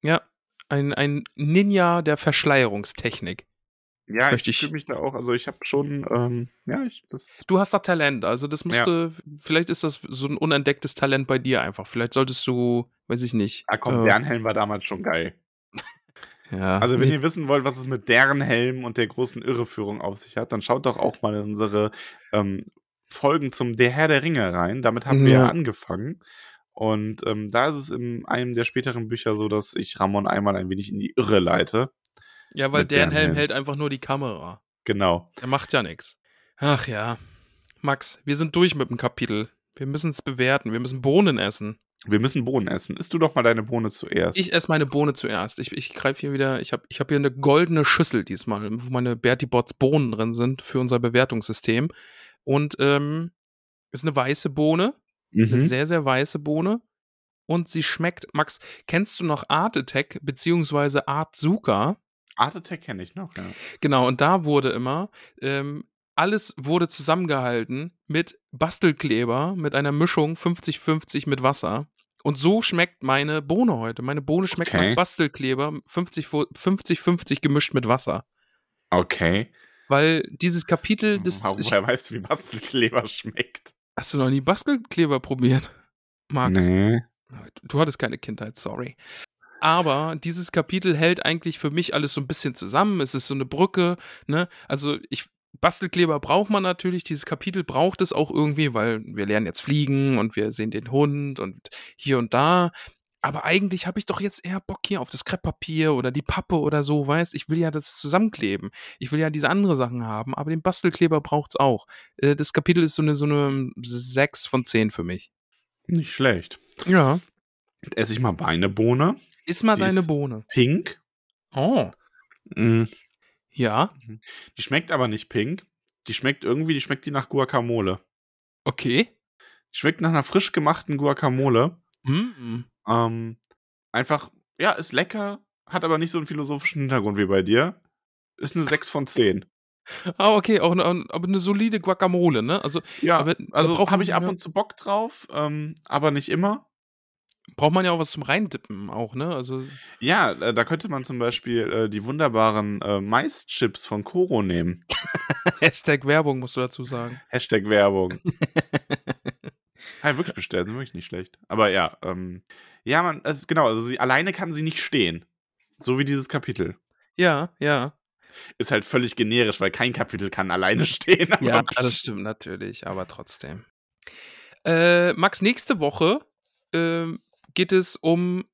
Ja. Ein, ein Ninja der Verschleierungstechnik. Ja, Möchte ich ich- fühle mich da auch, also ich habe schon, ähm, ja, ich, das, Du hast da Talent, also das müsste, vielleicht ist das so ein unentdecktes Talent bei dir einfach. Vielleicht solltest du, weiß ich nicht. ah komm, äh, Bernhelm war damals schon geil. ja, Also, wenn nee, ihr wissen wollt, was es mit deren Helm und der großen Irreführung auf sich hat, dann schaut doch auch mal in unsere ähm, Folgen zum Der Herr der Ringe rein. Damit haben wir Ja. ja angefangen. Und ähm, da ist es in einem der späteren Bücher so, dass ich Ramon einmal ein wenig in die Irre leite. Ja, weil deren Helm hält einfach nur die Kamera. Genau. Er macht ja nichts. Ach ja. Max, wir sind durch mit dem Kapitel. Wir müssen es bewerten. Wir müssen Bohnen essen. Wir müssen Bohnen essen. Isst du doch mal deine Bohne zuerst. Ich esse meine Bohne zuerst. Ich, ich greife hier wieder, ich habe ich hab hier eine goldene Schüssel diesmal, wo meine Bertie Bots Bohnen drin sind für unser Bewertungssystem. Und ähm, ist eine weiße Bohne, eine mhm. sehr, sehr weiße Bohne. Und sie schmeckt, Max, kennst du noch Art Attack beziehungsweise Art Zuka? Art Attack kenne ich noch, ja. Genau, und da wurde immer, ähm, alles wurde zusammengehalten mit Bastelkleber, mit einer Mischung 50-50 mit Wasser. Und so schmeckt meine Bohne heute. Meine Bohne schmeckt Okay. nach Bastelkleber 50-50 gemischt mit Wasser. Okay. Weil dieses Kapitel, das, Woher ich, weißt du, wie Bastelkleber schmeckt? hast du noch nie Bastelkleber probiert? Max? Nee. Du hattest keine Kindheit, sorry. Aber dieses Kapitel hält eigentlich für mich alles so ein bisschen zusammen. Es ist so eine Brücke, ne? Also ich Bastelkleber braucht man natürlich, dieses Kapitel braucht es auch irgendwie, weil wir lernen jetzt fliegen und wir sehen den Hund und hier und da. Aber eigentlich habe ich doch jetzt eher Bock hier auf das Krepppapier oder die Pappe oder so, weißt? Ich will ja das zusammenkleben. Ich will ja diese andere Sachen haben, aber den Bastelkleber braucht's auch. Äh, Das Kapitel ist so eine, so eine 6 von 10 für mich. Nicht schlecht. Ja. Jetzt esse ich mal Beinebohne. Iss mal Die deine Bohne. Pink. Oh. Mm, Ja, Die schmeckt aber nicht pink. Die schmeckt irgendwie, die schmeckt die nach Guacamole. okay. Die schmeckt nach einer frisch gemachten Guacamole. Mm. Ähm, einfach, ja, ist lecker, hat aber nicht so einen philosophischen Hintergrund wie bei dir. Ist eine 6 von 10. Ah, okay, auch eine, aber eine solide Guacamole, ne? Also Ja, Aber also habe ich ab und zu Bock drauf, ähm, aber nicht immer. Braucht man ja auch was zum Reindippen auch, ne? Also Ja, äh, da könnte man zum Beispiel äh, die wunderbaren äh, Maischips von Koro nehmen. Hashtag Werbung musst du dazu sagen. Hashtag Werbung. Ja, wirklich bestellt, sind wirklich nicht schlecht. Aber ja, ähm, ja, man, also genau, also sie alleine kann sie nicht stehen. So wie dieses Kapitel. Ja, ja. Ist halt völlig generisch, weil kein Kapitel kann alleine stehen. aber Ja, das stimmt natürlich, aber trotzdem. Äh, Max, nächste Woche ähm, geht es um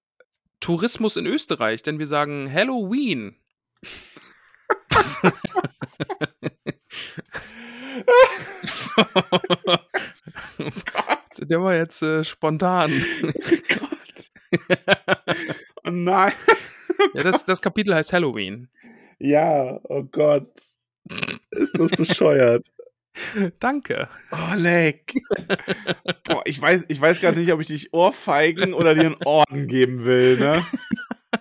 Tourismus in Österreich, denn wir sagen Halloween. Der war jetzt äh, spontan. Gott. Oh nein. ja, das, das Kapitel heißt Halloween. Ja, oh Gott. Ist das bescheuert. Danke. Oh, leck. Boah, ich weiß, ich weiß gar nicht, ob ich dich Ohrfeigen oder dir einen Orden geben will, ne?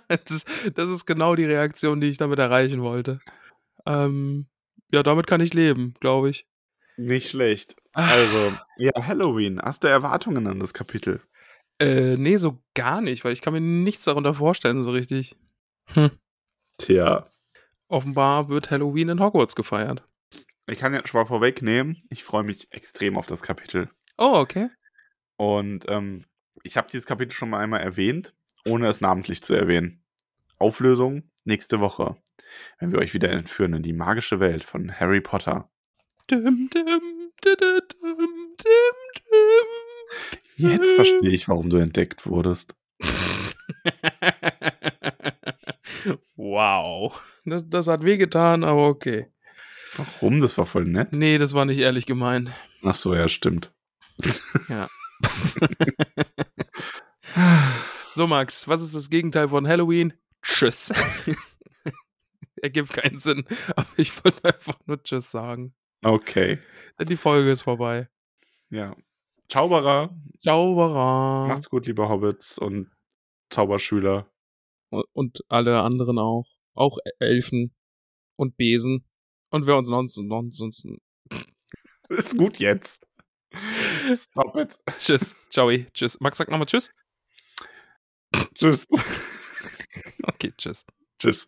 Das, das ist genau die Reaktion, die ich damit erreichen wollte. Ähm, ja, damit kann ich leben, glaube ich. Nicht schlecht. Also, ja, Halloween. Hast du Erwartungen an das Kapitel? Äh, nee, so gar nicht, weil ich kann mir nichts darunter vorstellen, so richtig. Hm. Tja. Offenbar wird Halloween in Hogwarts gefeiert. Ich kann ja schon mal vorwegnehmen, ich freue mich extrem auf das Kapitel. Oh, okay. Und ähm, ich habe dieses Kapitel schon mal einmal erwähnt, ohne es namentlich zu erwähnen. Auflösung nächste Woche, wenn wir euch wieder entführen in die magische Welt von Harry Potter. Dum, dum, dum, Jetzt verstehe ich, warum du entdeckt wurdest. wow. Das, das hat wehgetan, aber okay. Warum? Das war voll nett. Nee, das war nicht ehrlich gemeint. Ach so, ja, stimmt. Ja. so, Max, was ist das Gegenteil von Halloween? Tschüss. Ergibt keinen Sinn, aber ich wollte einfach nur Tschüss sagen. Okay. Denn die Folge ist vorbei. Ja. Zauberer. Zauberer. Macht's gut, liebe Hobbits und Zauberschüler. Und alle anderen auch. Auch Elfen und Besen. Und wer uns sonst, sonst. Ist gut jetzt. Stop it. Tschüss. Ciao. Tschüss. Max sag nochmal Tschüss. Tschüss. Okay, tschüss. Tschüss.